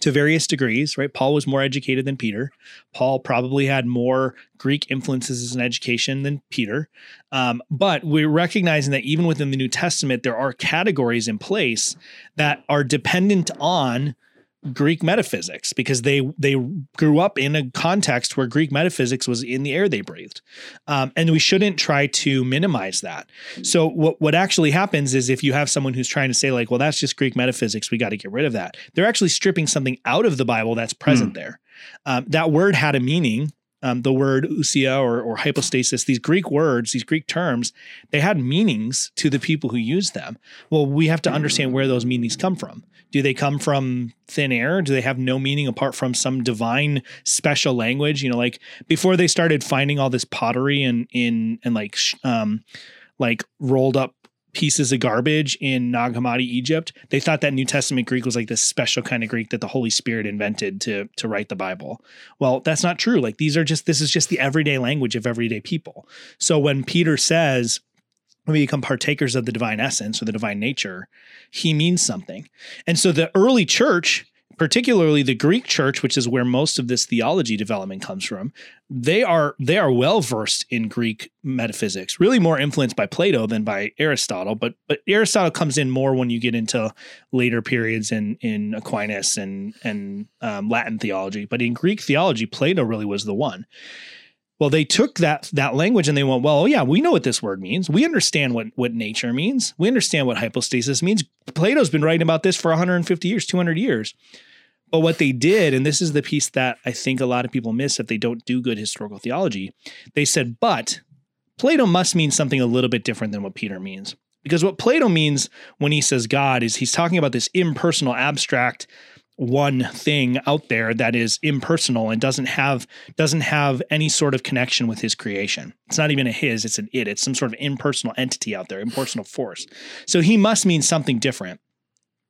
to various degrees, right? Paul was more educated than Peter. Paul probably had more Greek influences in education than Peter. Um, but we're recognizing that even within the New Testament, there are categories in place that are dependent on Greek metaphysics because they they grew up in a context where Greek metaphysics was in the air they breathed, um, and we shouldn't try to minimize that. So what what actually happens is if you have someone who's trying to say like, well, that's just Greek metaphysics, we got to get rid of that. They're actually stripping something out of the Bible that's present mm. there. Um, that word had a meaning um, the word ousia or, or hypostasis, these Greek words, these Greek terms, they had meanings to the people who used them. Well, we have to understand where those meanings come from. Do they come from thin air? Do they have no meaning apart from some divine special language? You know, like before they started finding all this pottery and in and like um like rolled up pieces of garbage in Nag Hammadi, Egypt. They thought that New Testament Greek was like this special kind of Greek that the Holy Spirit invented to to write the Bible. Well, that's not true. Like these are just this is just the everyday language of everyday people. So when Peter says we become partakers of the divine essence or the divine nature, he means something. And so the early church particularly the Greek church, which is where most of this theology development comes from, they are they are well versed in Greek metaphysics, really more influenced by Plato than by Aristotle. But but Aristotle comes in more when you get into later periods in in Aquinas and and um, Latin theology. But in Greek theology, Plato really was the one. Well, they took that that language and they went, well, yeah, we know what this word means. We understand what what nature means. We understand what hypostasis means. Plato's been writing about this for 150 years, 200 years. But what they did, and this is the piece that I think a lot of people miss if they don't do good historical theology, they said, but Plato must mean something a little bit different than what Peter means. Because what Plato means when he says God is he's talking about this impersonal, abstract, one thing out there that is impersonal and doesn't have doesn't have any sort of connection with his creation. It's not even a his, it's an it. It's some sort of impersonal entity out there, impersonal force. So he must mean something different.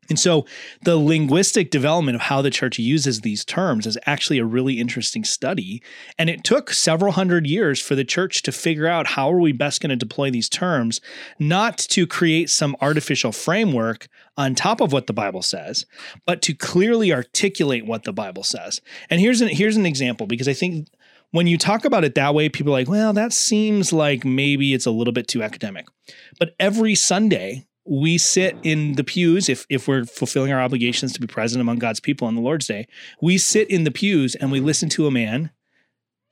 And so the linguistic development of how the church uses these terms is actually a really interesting study. And it took several hundred years for the church to figure out how are we best going to deploy these terms, not to create some artificial framework on top of what the Bible says, but to clearly articulate what the Bible says. And here's an here's an example because I think when you talk about it that way, people are like, well, that seems like maybe it's a little bit too academic. But every Sunday, we sit in the pews if if we're fulfilling our obligations to be present among God's people on the Lord's day. We sit in the pews and we listen to a man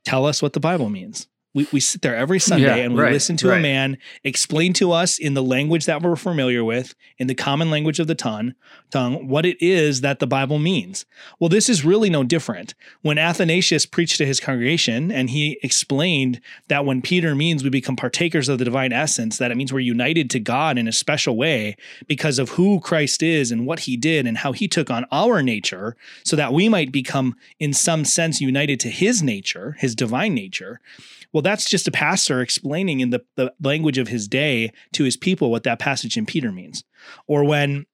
tell us what the Bible means we, we sit there every Sunday yeah, and we right, listen to right. a man explain to us in the language that we're familiar with, in the common language of the tongue, tongue, what it is that the Bible means. Well, this is really no different. When Athanasius preached to his congregation and he explained that when Peter means we become partakers of the divine essence, that it means we're united to God in a special way because of who Christ is and what he did and how he took on our nature so that we might become, in some sense, united to his nature, his divine nature well, that's just a pastor explaining in the, the language of his day to his people what that passage in Peter means. Or when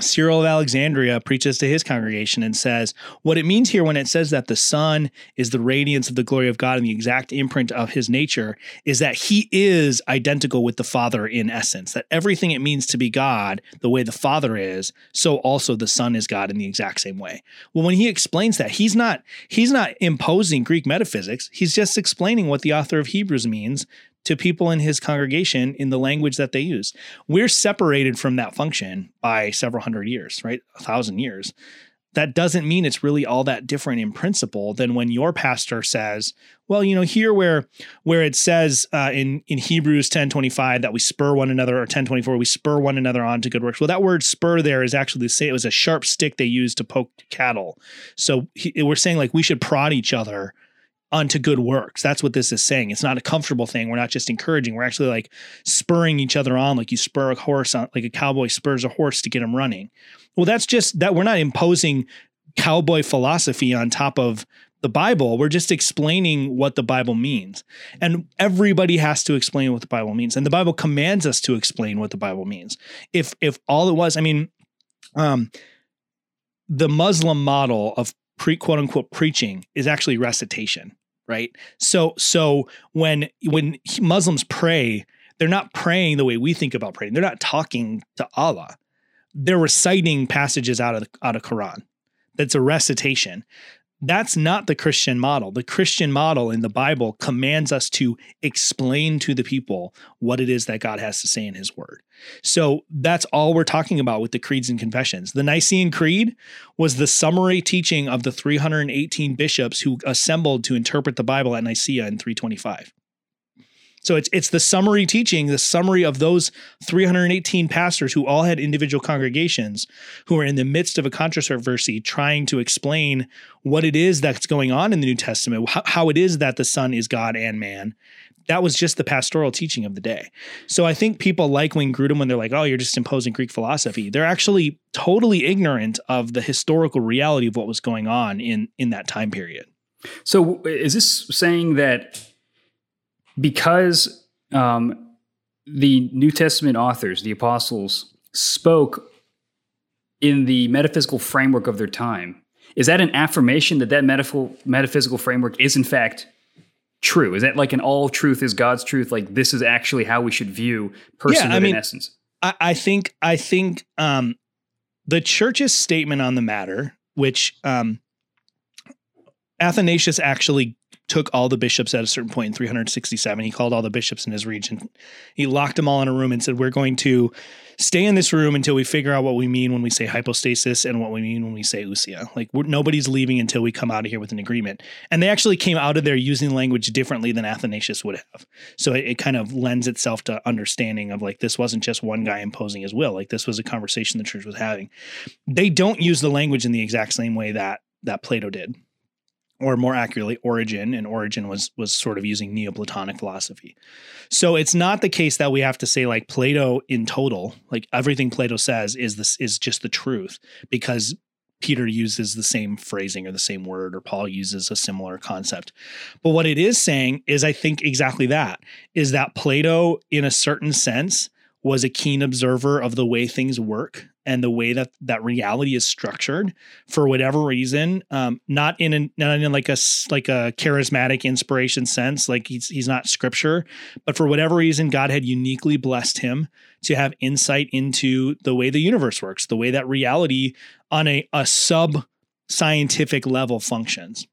Cyril of Alexandria preaches to his congregation and says, What it means here when it says that the Son is the radiance of the glory of God and the exact imprint of his nature is that he is identical with the Father in essence, that everything it means to be God, the way the Father is, so also the Son is God in the exact same way. Well, when he explains that, he's not he's not imposing Greek metaphysics, he's just explaining what the author of Hebrews means to people in his congregation in the language that they use. We're separated from that function by several hundred years, right? A thousand years. That doesn't mean it's really all that different in principle than when your pastor says, well, you know, here where where it says uh, in in Hebrews ten twenty five that we spur one another, or ten twenty four we spur one another on to good works. Well, that word spur there is actually same. It was a sharp stick they used to poke cattle. So he, we're saying like we should prod each other onto good works. That's what this is saying. It's not a comfortable thing. We're not just encouraging. We're actually like spurring each other on, like you spur a horse on, like a cowboy spurs a horse to get him running. Well, that's just that we're not imposing cowboy philosophy on top of the Bible. We're just explaining what the Bible means. And everybody has to explain what the Bible means. And the Bible commands us to explain what the Bible means. If if all it was, I mean, um, the Muslim model of pre quote unquote preaching is actually recitation, right? So so when when Muslims pray, they're not praying the way we think about praying. They're not talking to Allah. They're reciting passages out of out of Quran. That's a recitation. That's not the Christian model. The Christian model in the Bible commands us to explain to the people what it is that God has to say in his word. So that's all we're talking about with the creeds and confessions. The Nicene Creed was the summary teaching of the 318 bishops who assembled to interpret the Bible at Nicaea in 325. So it's it's the summary teaching, the summary of those 318 pastors who all had individual congregations who are in the midst of a controversy trying to explain what it is that's going on in the New Testament, how, how it is that the Son is God and man. That was just the pastoral teaching of the day. So I think people like Wayne Grudem when they're like, "Oh, you're just imposing Greek philosophy." They're actually totally ignorant of the historical reality of what was going on in in that time period. So is this saying that because um, the New Testament authors, the apostles, spoke in the metaphysical framework of their time, is that an affirmation that that metaphysical, metaphysical framework is in fact true? Is that like an all truth is God's truth? Like this is actually how we should view personhood yeah, I mean, in essence? I, I, think I think um, the church's statement on the matter, which um, Athanasius actually took all the bishops at a certain point in 367. He called all the bishops in his region. He locked them all in a room and said, We're going to stay in this room until we figure out what we mean when we say hypostasis and what we mean when we say ousia. Like, nobody's leaving until we come out of here with an agreement. And they actually came out of there using language differently than Athanasius would have. So it, it kind of lends itself to understanding of like, this wasn't just one guy imposing his will. Like, this was a conversation the church was having. They don't use the language in the exact same way that that Plato did or more accurately origen and origen was was sort of using neoplatonic philosophy. So it's not the case that we have to say like plato in total like everything plato says is this is just the truth because peter uses the same phrasing or the same word or paul uses a similar concept. But what it is saying is i think exactly that is that plato in a certain sense was a keen observer of the way things work and the way that that reality is structured for whatever reason um, not in a, not in like a like a charismatic inspiration sense like he's he's not scripture but for whatever reason god had uniquely blessed him to have insight into the way the universe works the way that reality on a, a sub scientific level functions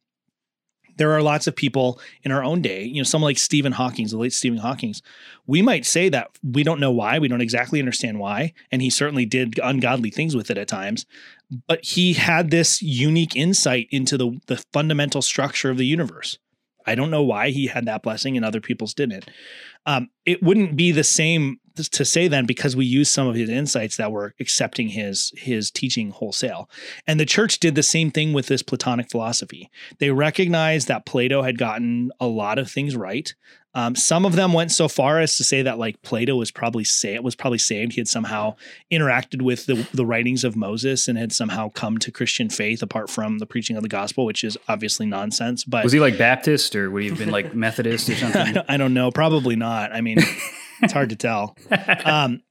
there are lots of people in our own day, you know, someone like Stephen Hawking, the late Stephen Hawking, we might say that we don't know why, we don't exactly understand why, and he certainly did ungodly things with it at times, but he had this unique insight into the the fundamental structure of the universe. I don't know why he had that blessing and other people's didn't. Um, it wouldn't be the same to say then because we use some of his insights that we're accepting his his teaching wholesale. And the church did the same thing with this Platonic philosophy. They recognized that Plato had gotten a lot of things right. Um, some of them went so far as to say that like Plato was probably say was probably saved. He had somehow interacted with the, the writings of Moses and had somehow come to Christian faith apart from the preaching of the gospel, which is obviously nonsense. But was he like Baptist or would he have been like Methodist or something? I, don't, I don't know. Probably not. I mean, it's hard to tell. Um,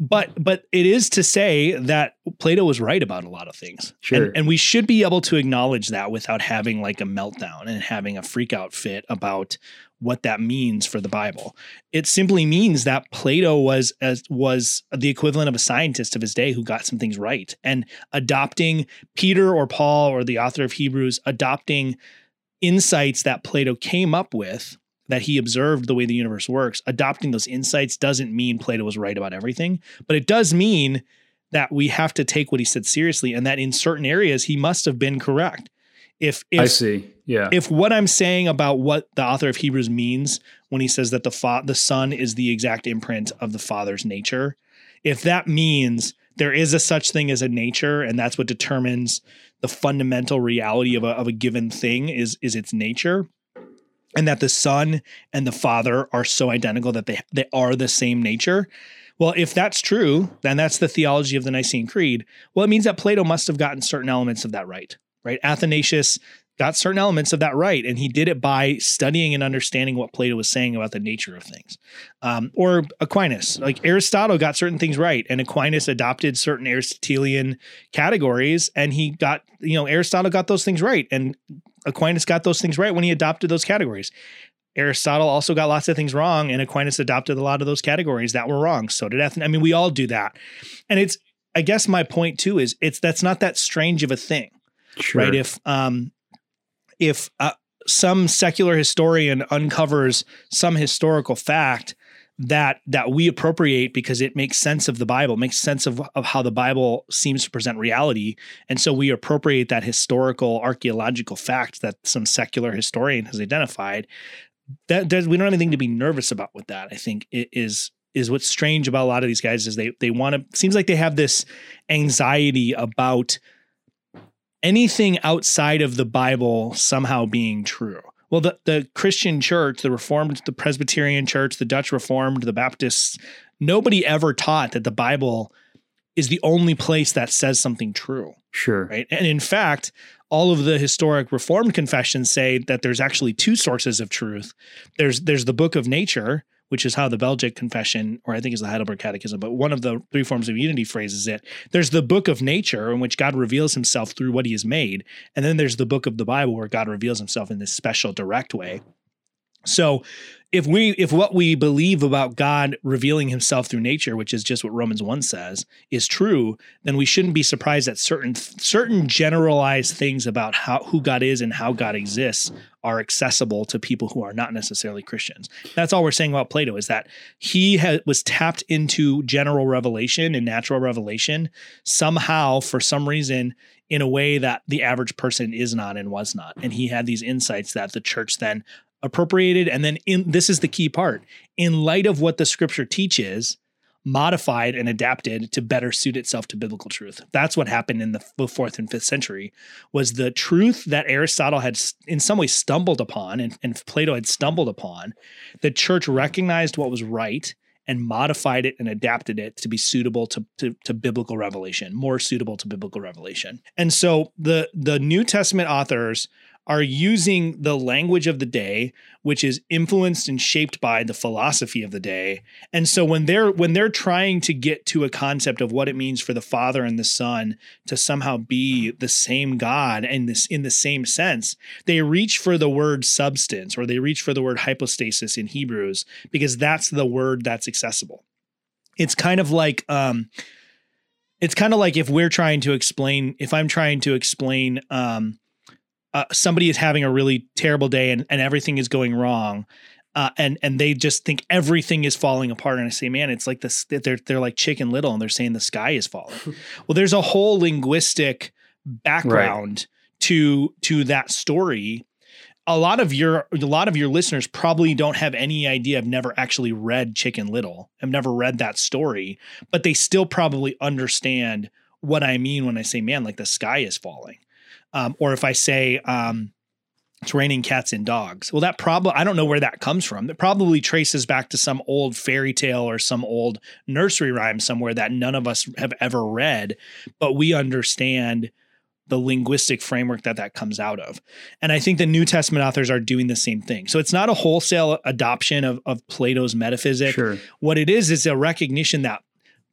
but but it is to say that Plato was right about a lot of things. Sure. And, and, we should be able to acknowledge that without having like a meltdown and having a freak out fit about what that means for the Bible. It simply means that Plato was as was the equivalent of a scientist of his day who got some things right. And adopting Peter or Paul or the author of Hebrews adopting insights that Plato came up with that he observed the way the universe works, adopting those insights doesn't mean Plato was right about everything, but it does mean that we have to take what he said seriously and that in certain areas he must have been correct. If, if I see, yeah. If what I'm saying about what the author of Hebrews means when he says that the fa- the son is the exact imprint of the father's nature, if that means there is a such thing as a nature, and that's what determines the fundamental reality of a, of a given thing is is its nature and that the son and the father are so identical that they they are the same nature. Well if that's true then that's the theology of the nicene creed. Well it means that plato must have gotten certain elements of that right right? Athanasius got certain elements of that right and he did it by studying and understanding what plato was saying about the nature of things. Um, or aquinas like aristotle got certain things right and aquinas adopted certain aristotelian categories and he got you know aristotle got those things right and Aquinas got those things right when he adopted those categories. Aristotle also got lots of things wrong, and Aquinas adopted a lot of those categories that were wrong. So did Ethan. I mean, we all do that, and it's. I guess my point too is it's that's not that strange of a thing, sure. right? If um, if uh, some secular historian uncovers some historical fact that that we appropriate because it makes sense of the Bible, makes sense of, of how the Bible seems to present reality. And so we appropriate that historical archaeological fact that some secular historian has identified. That we don't have anything to be nervous about with that. I think it is is what's strange about a lot of these guys is they they want to seems like they have this anxiety about anything outside of the Bible somehow being true. Well, the, the Christian church, the Reformed, the Presbyterian church, the Dutch Reformed, the Baptists, nobody ever taught that the Bible is the only place that says something true. Sure. Right. And in fact, all of the historic reformed confessions say that there's actually two sources of truth. There's there's the book of nature, which is how the Belgic Confession, or I think is the Heidelberg Catechism, but one of the three forms of unity phrases it. There's the book of nature in which God reveals himself through what he has made. And then there's the book of the Bible where God reveals himself in this special direct way. So if we if what we believe about God revealing himself through nature, which is just what Romans 1 says, is true, then we shouldn't be surprised that certain certain generalized things about how who God is and how God exists are accessible to people who are not necessarily Christians. That's all we're saying about Plato is that he ha- was tapped into general revelation and natural revelation somehow for some reason in a way that the average person is not and was not. And he had these insights that the church then appropriated and then in this is the key part in light of what the scripture teaches modified and adapted to better suit itself to biblical truth that's what happened in the fourth and fifth century was the truth that aristotle had in some way stumbled upon and, and plato had stumbled upon the church recognized what was right and modified it and adapted it to be suitable to, to, to, biblical revelation, more suitable to biblical revelation. And so the the New Testament authors are using the language of the day which is influenced and shaped by the philosophy of the day. And so when they're when they're trying to get to a concept of what it means for the father and the son to somehow be the same god and this in the same sense they reach for the word substance or they reach for the word hypostasis in hebrews because that's the word that's accessible. It's kind of like um it's kind of like if we're trying to explain if i'm trying to explain um uh, somebody is having a really terrible day and, and everything is going wrong uh, and and they just think everything is falling apart and i say man it's like this they're they're like chicken little and they're saying the sky is falling well there's a whole linguistic background right. to to that story a lot of your a lot of your listeners probably don't have any idea. I've never actually read Chicken Little. I've never read that story, but they still probably understand what I mean when I say, "Man, like the sky is falling." Um, or if I say um, it's raining cats and dogs, well, that probably I don't know where that comes from. It probably traces back to some old fairy tale or some old nursery rhyme somewhere that none of us have ever read, but we understand the linguistic framework that that comes out of. And I think the New Testament authors are doing the same thing. So it's not a wholesale adoption of, of Plato's metaphysics. Sure. What it is is a recognition that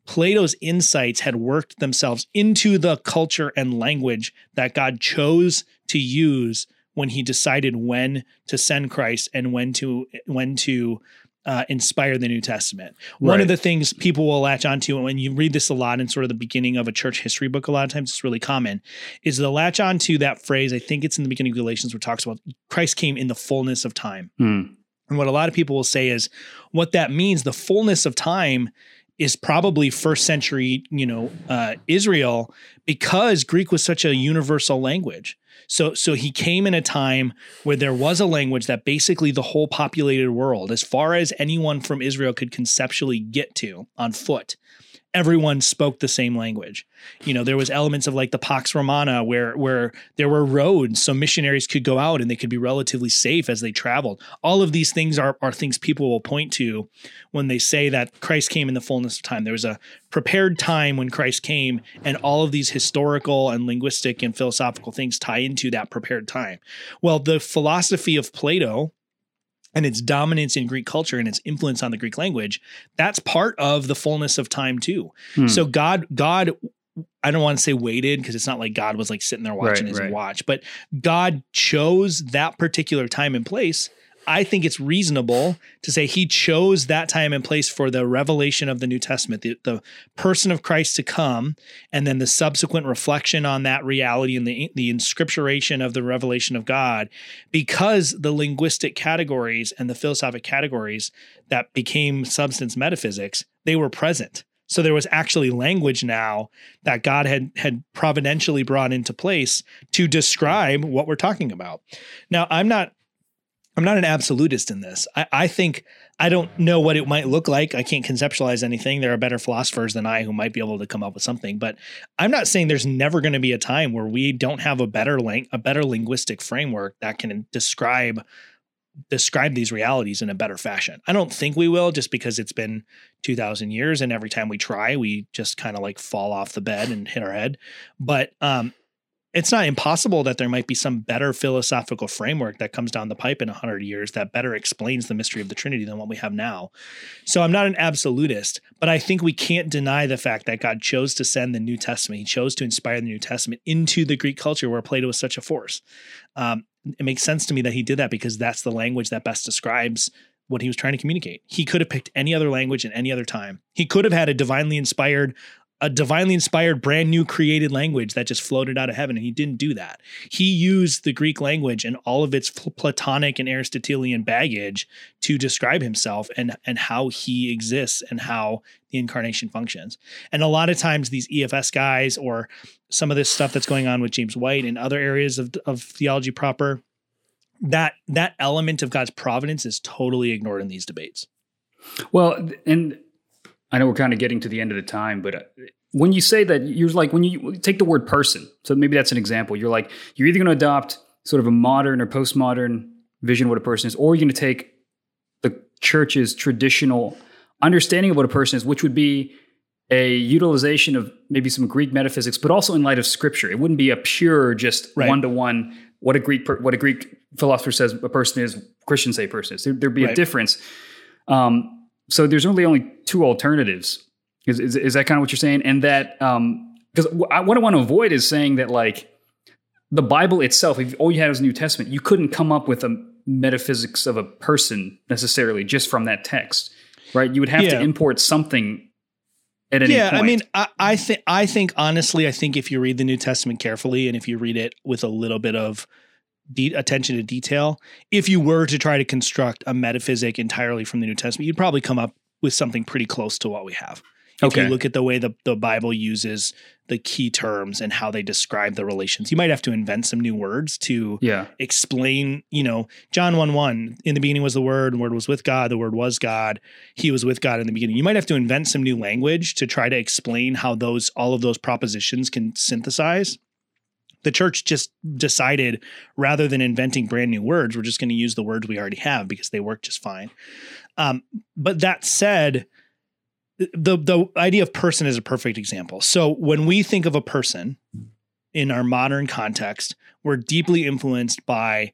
Plato's insights had worked themselves into the culture and language that God chose to use when he decided when to send Christ and when to when to uh, inspire the New Testament. Right. One of the things people will latch onto, and when you read this a lot in sort of the beginning of a church history book, a lot of times it's really common, is the latch onto that phrase. I think it's in the beginning of Galatians where it talks about Christ came in the fullness of time. Hmm. And what a lot of people will say is what that means, the fullness of time is probably first century, you know, uh, Israel because Greek was such a universal language. So, so he came in a time where there was a language that basically the whole populated world, as far as anyone from Israel could conceptually get to on foot, everyone spoke the same language. You know, there was elements of like the Pax Romana where where there were roads so missionaries could go out and they could be relatively safe as they traveled. All of these things are are things people will point to when they say that Christ came in the fullness of time. There was a prepared time when Christ came and all of these historical and linguistic and philosophical things tie into that prepared time. Well, the philosophy of Plato and its dominance in Greek culture and its influence on the Greek language, that's part of the fullness of time too. Hmm. So God, God, I don't want to say waited because it's not like God was like sitting there watching right, his right. watch, but God chose that particular time and place I think it's reasonable to say he chose that time and place for the revelation of the New Testament, the, the person of Christ to come, and then the subsequent reflection on that reality and the, the inscripturation of the revelation of God, because the linguistic categories and the philosophic categories that became substance metaphysics, they were present. So there was actually language now that God had had providentially brought into place to describe what we're talking about. Now, I'm not I'm not an absolutist in this. I, I, think I don't know what it might look like. I can't conceptualize anything. There are better philosophers than I who might be able to come up with something. But I'm not saying there's never going to be a time where we don't have a better lang- a better linguistic framework that can describe describe these realities in a better fashion. I don't think we will just because it's been 2000 years and every time we try we just kind of like fall off the bed and hit our head. But um it's not impossible that there might be some better philosophical framework that comes down the pipe in 100 years that better explains the mystery of the Trinity than what we have now. So I'm not an absolutist, but I think we can't deny the fact that God chose to send the New Testament. He chose to inspire the New Testament into the Greek culture where Plato was such a force. Um, it makes sense to me that he did that because that's the language that best describes what he was trying to communicate. He could have picked any other language in any other time. He could have had a divinely inspired a divinely inspired, brand new created language that just floated out of heaven. And he didn't do that. He used the Greek language and all of its Platonic and Aristotelian baggage to describe himself and, and how he exists and how the incarnation functions. And a lot of times, these EFS guys or some of this stuff that's going on with James White and other areas of, of theology proper, that that element of God's providence is totally ignored in these debates. Well, and I know we're kind of getting to the end of the time, but uh, when you say that, you're like, when you take the word person, so maybe that's an example. You're like, you're either going to adopt sort of a modern or postmodern vision of what a person is, or you're going to take the church's traditional understanding of what a person is, which would be a utilization of maybe some Greek metaphysics, but also in light of Scripture. It wouldn't be a pure, just one to one. What a Greek what a Greek philosopher says a person is, Christians say a person is. There, would be right. a difference. Um, so there's really only two alternatives. Is, is, is that kind of what you're saying? And that because um, what I want to avoid is saying that like the Bible itself, if all you had was New Testament, you couldn't come up with a metaphysics of a person necessarily just from that text, right? You would have yeah. to import something at any yeah, point. I mean, I, I think I think honestly, I think if you read the New Testament carefully and if you read it with a little bit of de- attention to detail, if you were to try to construct a metaphysic entirely from the New Testament, you'd probably come up with something pretty close to what we have. If okay. you look at the way the, the Bible uses the key terms and how they describe the relations, you might have to invent some new words to yeah. explain, you know, John 1 1, in the beginning was the Word, the Word was with God, the Word was God, He was with God in the beginning. You might have to invent some new language to try to explain how those all of those propositions can synthesize the church just decided rather than inventing brand new words, we're just going to use the words we already have because they work just fine. Um, but that said, the the idea of person is a perfect example. So when we think of a person in our modern context, we're deeply influenced by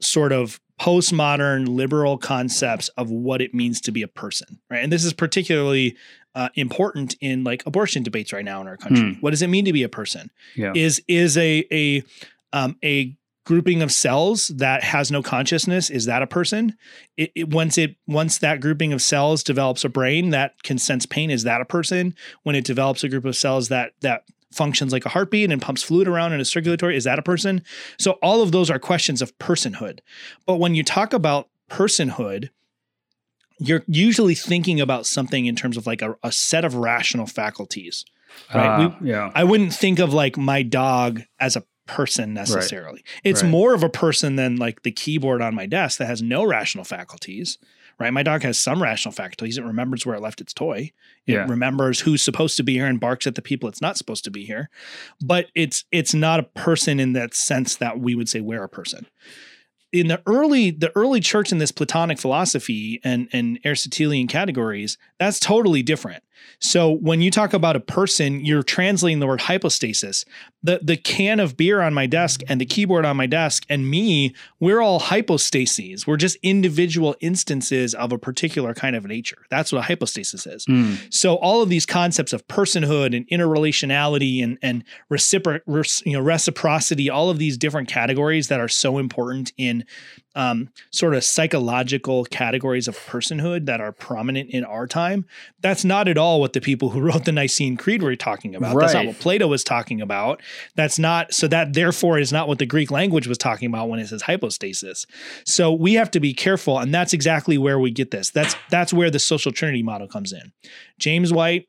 sort of postmodern liberal concepts of what it means to be a person, right? And this is particularly uh, important in like abortion debates right now in our country. Hmm. What does it mean to be a person? Yeah. Is is a a um, a grouping of cells that has no consciousness is that a person? It, it, once it once that grouping of cells develops a brain that can sense pain is that a person? When it develops a group of cells that that functions like a heartbeat and pumps fluid around in a circulatory is that a person? So all of those are questions of personhood. But when you talk about personhood you're usually thinking about something in terms of like a, a set of rational faculties right? Uh, we, yeah. I wouldn't think of like my dog as a person necessarily right. it's right. more of a person than like the keyboard on my desk that has no rational faculties right? My dog has some rational faculties. It remembers where it left its toy. It Yeah. remembers who's supposed to be here and barks at the people it's not supposed to be here. But it's it's not a person in that sense that we would say we're a person. In the early the early church in this Platonic philosophy and and Aristotelian categories, that's totally different. So when you talk about a person, you're translating the word hypostasis. The the can of beer on my desk and the keyboard on my desk and me, we're all hypostases. We're just individual instances of a particular kind of nature. That's what a hypostasis is. Hmm. So all of these concepts of personhood and interrelationality and and recipro- you know reciprocity, all of these different categories that are so important in um, sort of psychological categories of personhood that are prominent in our time. That's not at all what the people who wrote the Nicene Creed were talking about. That's not what Plato was talking about. That's not so that therefore is not what the Greek language was talking about when it says hypostasis. So we have to be careful, and that's exactly where we get this. That's that's where the social trinity model comes in. James White.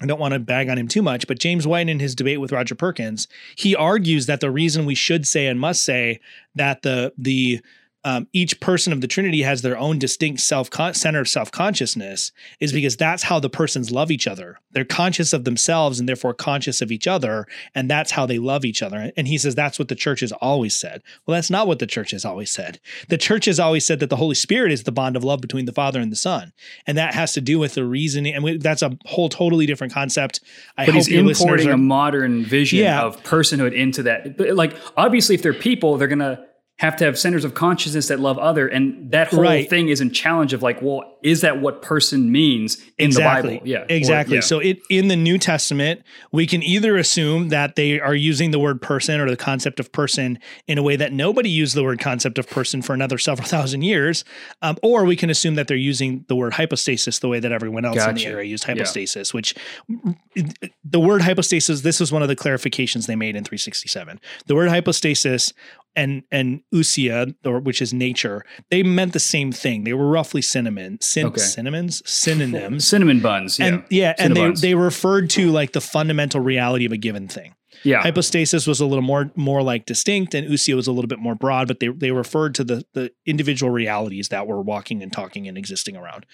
I don't want to bag on him too much, but James White in his debate with Roger Perkins, he argues that the reason we should say and must say that the the um, each person of the Trinity has their own distinct self center of self consciousness is because that's how the persons love each other. They're conscious of themselves and therefore conscious of each other, and that's how they love each other. And he says that's what the church has always said. Well, that's not what the church has always said. The church has always said that the Holy Spirit is the bond of love between the Father and the Son, and that has to do with the reasoning. And we, that's a whole totally different concept. I But hope he's importing are, a modern vision Yeah. of personhood into that. But like, obviously, if they're people, they're gonna have to have centers of consciousness that love other, and that whole Right. thing is in challenge of like, well, is that what person means in exactly. the Bible? Yeah, Or- exactly. yeah. So it in the New Testament, we can either assume that they are using the word person or the concept of person in a way that nobody used the word concept of person for another several thousand years, um, or we can assume that they're using the word hypostasis the way that everyone else in the Gotcha. era used Yeah. hypostasis. Which the word hypostasis, this was one of the clarifications they made in 367. The word hypostasis and and ousia or which is nature, they meant the same thing. They were roughly cinnamon, syn- Okay. synonyms, synonyms. cinnamon buns. Yeah, And yeah, and they, they referred to like the fundamental reality of a given thing. yeah. Hypostasis was a little more more like distinct, and ousia was a little bit more broad, but they they referred to the the individual realities that were walking and talking and existing around.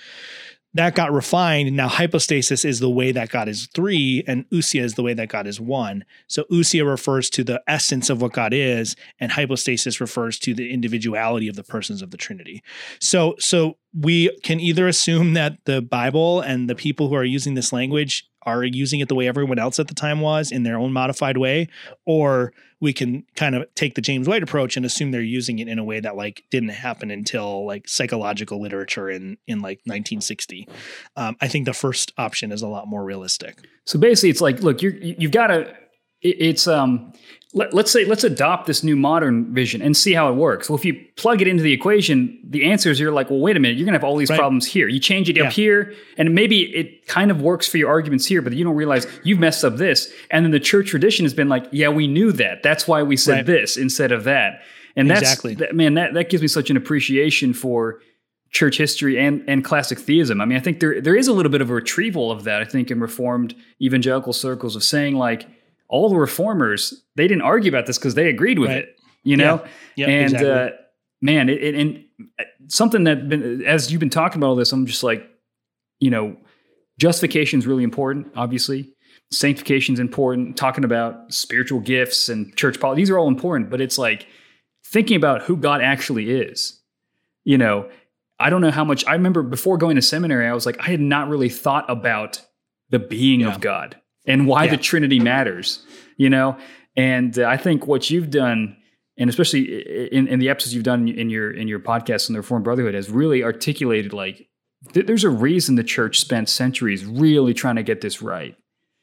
That got refined. Now hypostasis is the way that God is three, and ousia is the way that God is one. So ousia refers to the essence of what God is, and hypostasis refers to the individuality of the persons of the Trinity. So so we can either assume that the Bible and the people who are using this language are using it the way everyone else at the time was in their own modified way, or we can kind of take the James White approach and assume they're using it in a way that like didn't happen until like psychological literature in in like 1960. Um, I think the first option is a lot more realistic. So basically, it's like, look, you're, you've got to. It's um. Let, let's say let's adopt this new modern vision and see how it works. Well, if you plug it into the equation, the answer is you're like, well, wait a minute, you're gonna have all these Right. problems here. You change it Yeah. up here, and maybe it kind of works for your arguments here, but you don't realize you've messed up this. And then the church tradition has been like, yeah, we knew that. That's why we said Right. this instead of that. And that's Exactly. that, man, that that gives me such an appreciation for church history and and classic theism. I mean, I think there there is a little bit of a retrieval of that. I think in reformed evangelical circles of saying like all the reformers they didn't argue about this because they agreed with Right. it, you know. Yeah, and exactly. uh, man, it, it, and something that been as you've been talking about all this, I'm just like, you know, justification is really important. Obviously, sanctification is important. Talking about spiritual gifts and church policy, these are all important. But it's like thinking about who God actually is. You know, I don't know how much I remember before going to seminary. I was like, I had not really thought about the being Yeah. of God and why Yeah. the Trinity matters. You know, and uh, I think what you've done, and especially in, in the episodes you've done in your in your podcast on the Reformed Brotherhood, has really articulated like th- there's a reason the church spent centuries really trying to get this right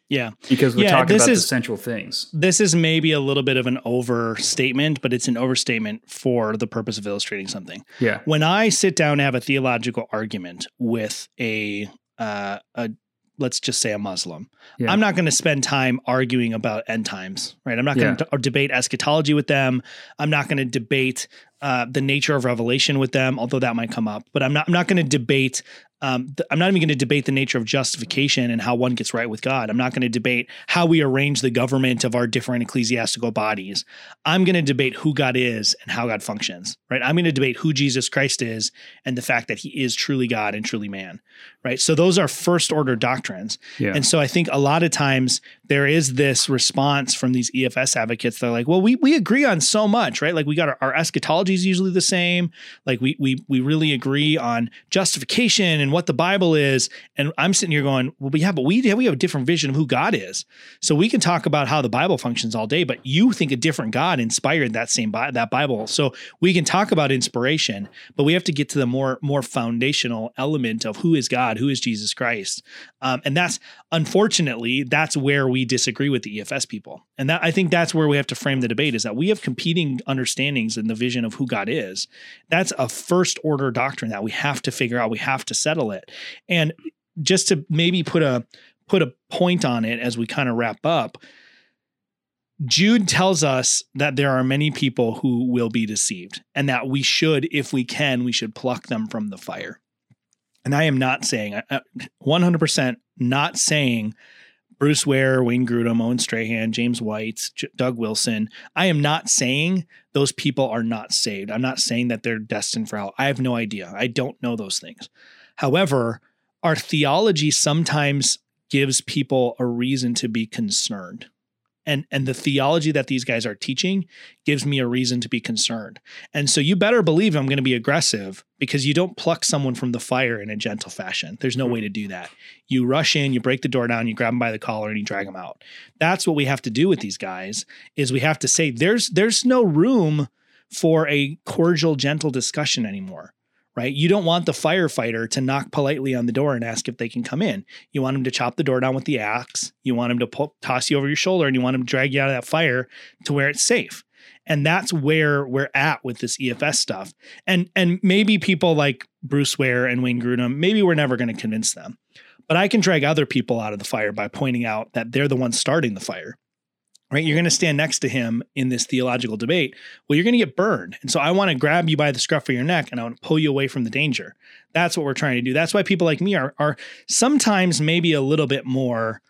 Yeah. because we're Yeah, talking about is- the central things. This is maybe a little bit of an overstatement, but it's an overstatement for the purpose of illustrating something. Yeah, when I sit down to have a theological argument with a uh, a let's just say a Muslim, Yeah. I'm not going to spend time arguing about end times, right? I'm not going to debate eschatology with them. I'm not going to debate uh, the nature of revelation with them, although that might come up. But I'm not I'm not going to debate um, th- I'm not even going to debate the nature of justification and how one gets right with God. I'm not going to debate how we arrange the government of our different ecclesiastical bodies. I'm going to debate who God is and how God functions, right? I'm going to debate who Jesus Christ is and the fact that he is truly God and truly man, right? So those are first order doctrines. Yeah. And so I think a lot of times there is this response from these EFS advocates. They're like, well, we, we agree on so much, right? Like we got our, our eschatology is usually the same. Like we, we, we really agree on justification and what the Bible is. And I'm sitting here going, well, yeah, but we, we have a different vision of who God is. So we can talk about how the Bible functions all day, but you think a different God inspired that same Bi- that Bible. So we can talk about inspiration, but we have to get to the more more foundational element of who is God, who is Jesus Christ, um, and that's unfortunately that's where we disagree with the EFS people, and that I think that's where we have to frame the debate is that we have competing understandings in the vision of who God is. That's a first order doctrine that we have to figure out. We have to settle it, and just to maybe put a put a point on it as we kind of wrap up Jude tells us that there are many people who will be deceived and that we should, if we can, we should pluck them from the fire. And I am not saying, 100% not saying Bruce Ware, Wayne Grudem, Owen Strachan, James White, J- Doug Wilson. I am not saying those people are not saved. I'm not saying that they're destined for hell. I have no idea. I don't know those things. However, our theology sometimes gives people a reason to be concerned. And and the theology that these guys are teaching gives me a reason to be concerned. And so you better believe i'm going to be aggressive because you don't pluck someone from the fire in a gentle fashion. There's no hmm. way to do that. You rush in you break the door down you grab them by the collar and you drag them out. That's what we have to do with these guys is we have to say there's there's no room for a cordial gentle discussion anymore right? You don't want the firefighter to knock politely on the door and ask if they can come in. You want him to chop the door down with the axe. You want him to pull, toss you over your shoulder and you want him to drag you out of that fire to where it's safe. And that's where we're at with this EFS stuff. And and maybe people like Bruce Ware and Wayne Grudem, maybe we're never going to convince them. But I can drag other people out of the fire by pointing out that they're the ones starting the fire right? You're going to stand next to him in this theological debate. Well, you're going to get burned. And so I want to grab you by the scruff of your neck and I want to pull you away from the danger. That's what we're trying to do. That's why people like me are are sometimes maybe a little bit more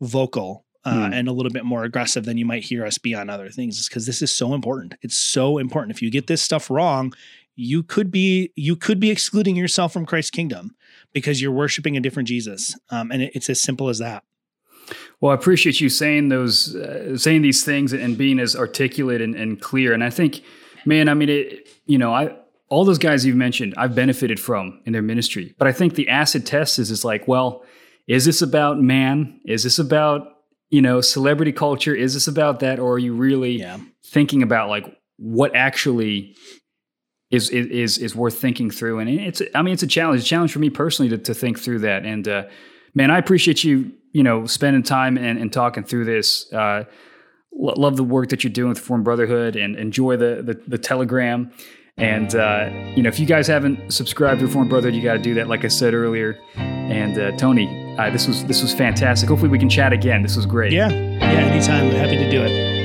vocal uh, hmm. and a little bit more aggressive than you might hear us be on other things because this is so important. It's so important. If you get this stuff wrong, you could be you could be excluding yourself from Christ's kingdom because you're worshiping a different Jesus. Um, and it, it's as simple as that. Well, I appreciate you saying those, uh, saying these things and being as articulate and, and clear. And I think, man, I mean, it, you know, I all those guys you've mentioned, I've benefited from in their ministry. But I think the acid test is is like, well, is this about man? Is this about you know celebrity culture? Is this about that, or are you really yeah. thinking about like what actually is is is worth thinking through? And it's, I mean, it's a challenge. It's a challenge for me personally to, to think through that. And uh, man, I appreciate you you know, spending time and, and talking through this. Uh, love the work that you're doing with Reformed Brotherhood and enjoy the, the, the telegram. And, uh, you know, if you guys haven't subscribed to Reformed Brotherhood, you got to do that, like I said earlier. And uh, Tony, uh, this was this was fantastic. Hopefully, we can chat again. This was great. Yeah, yeah, anytime. Happy to do it.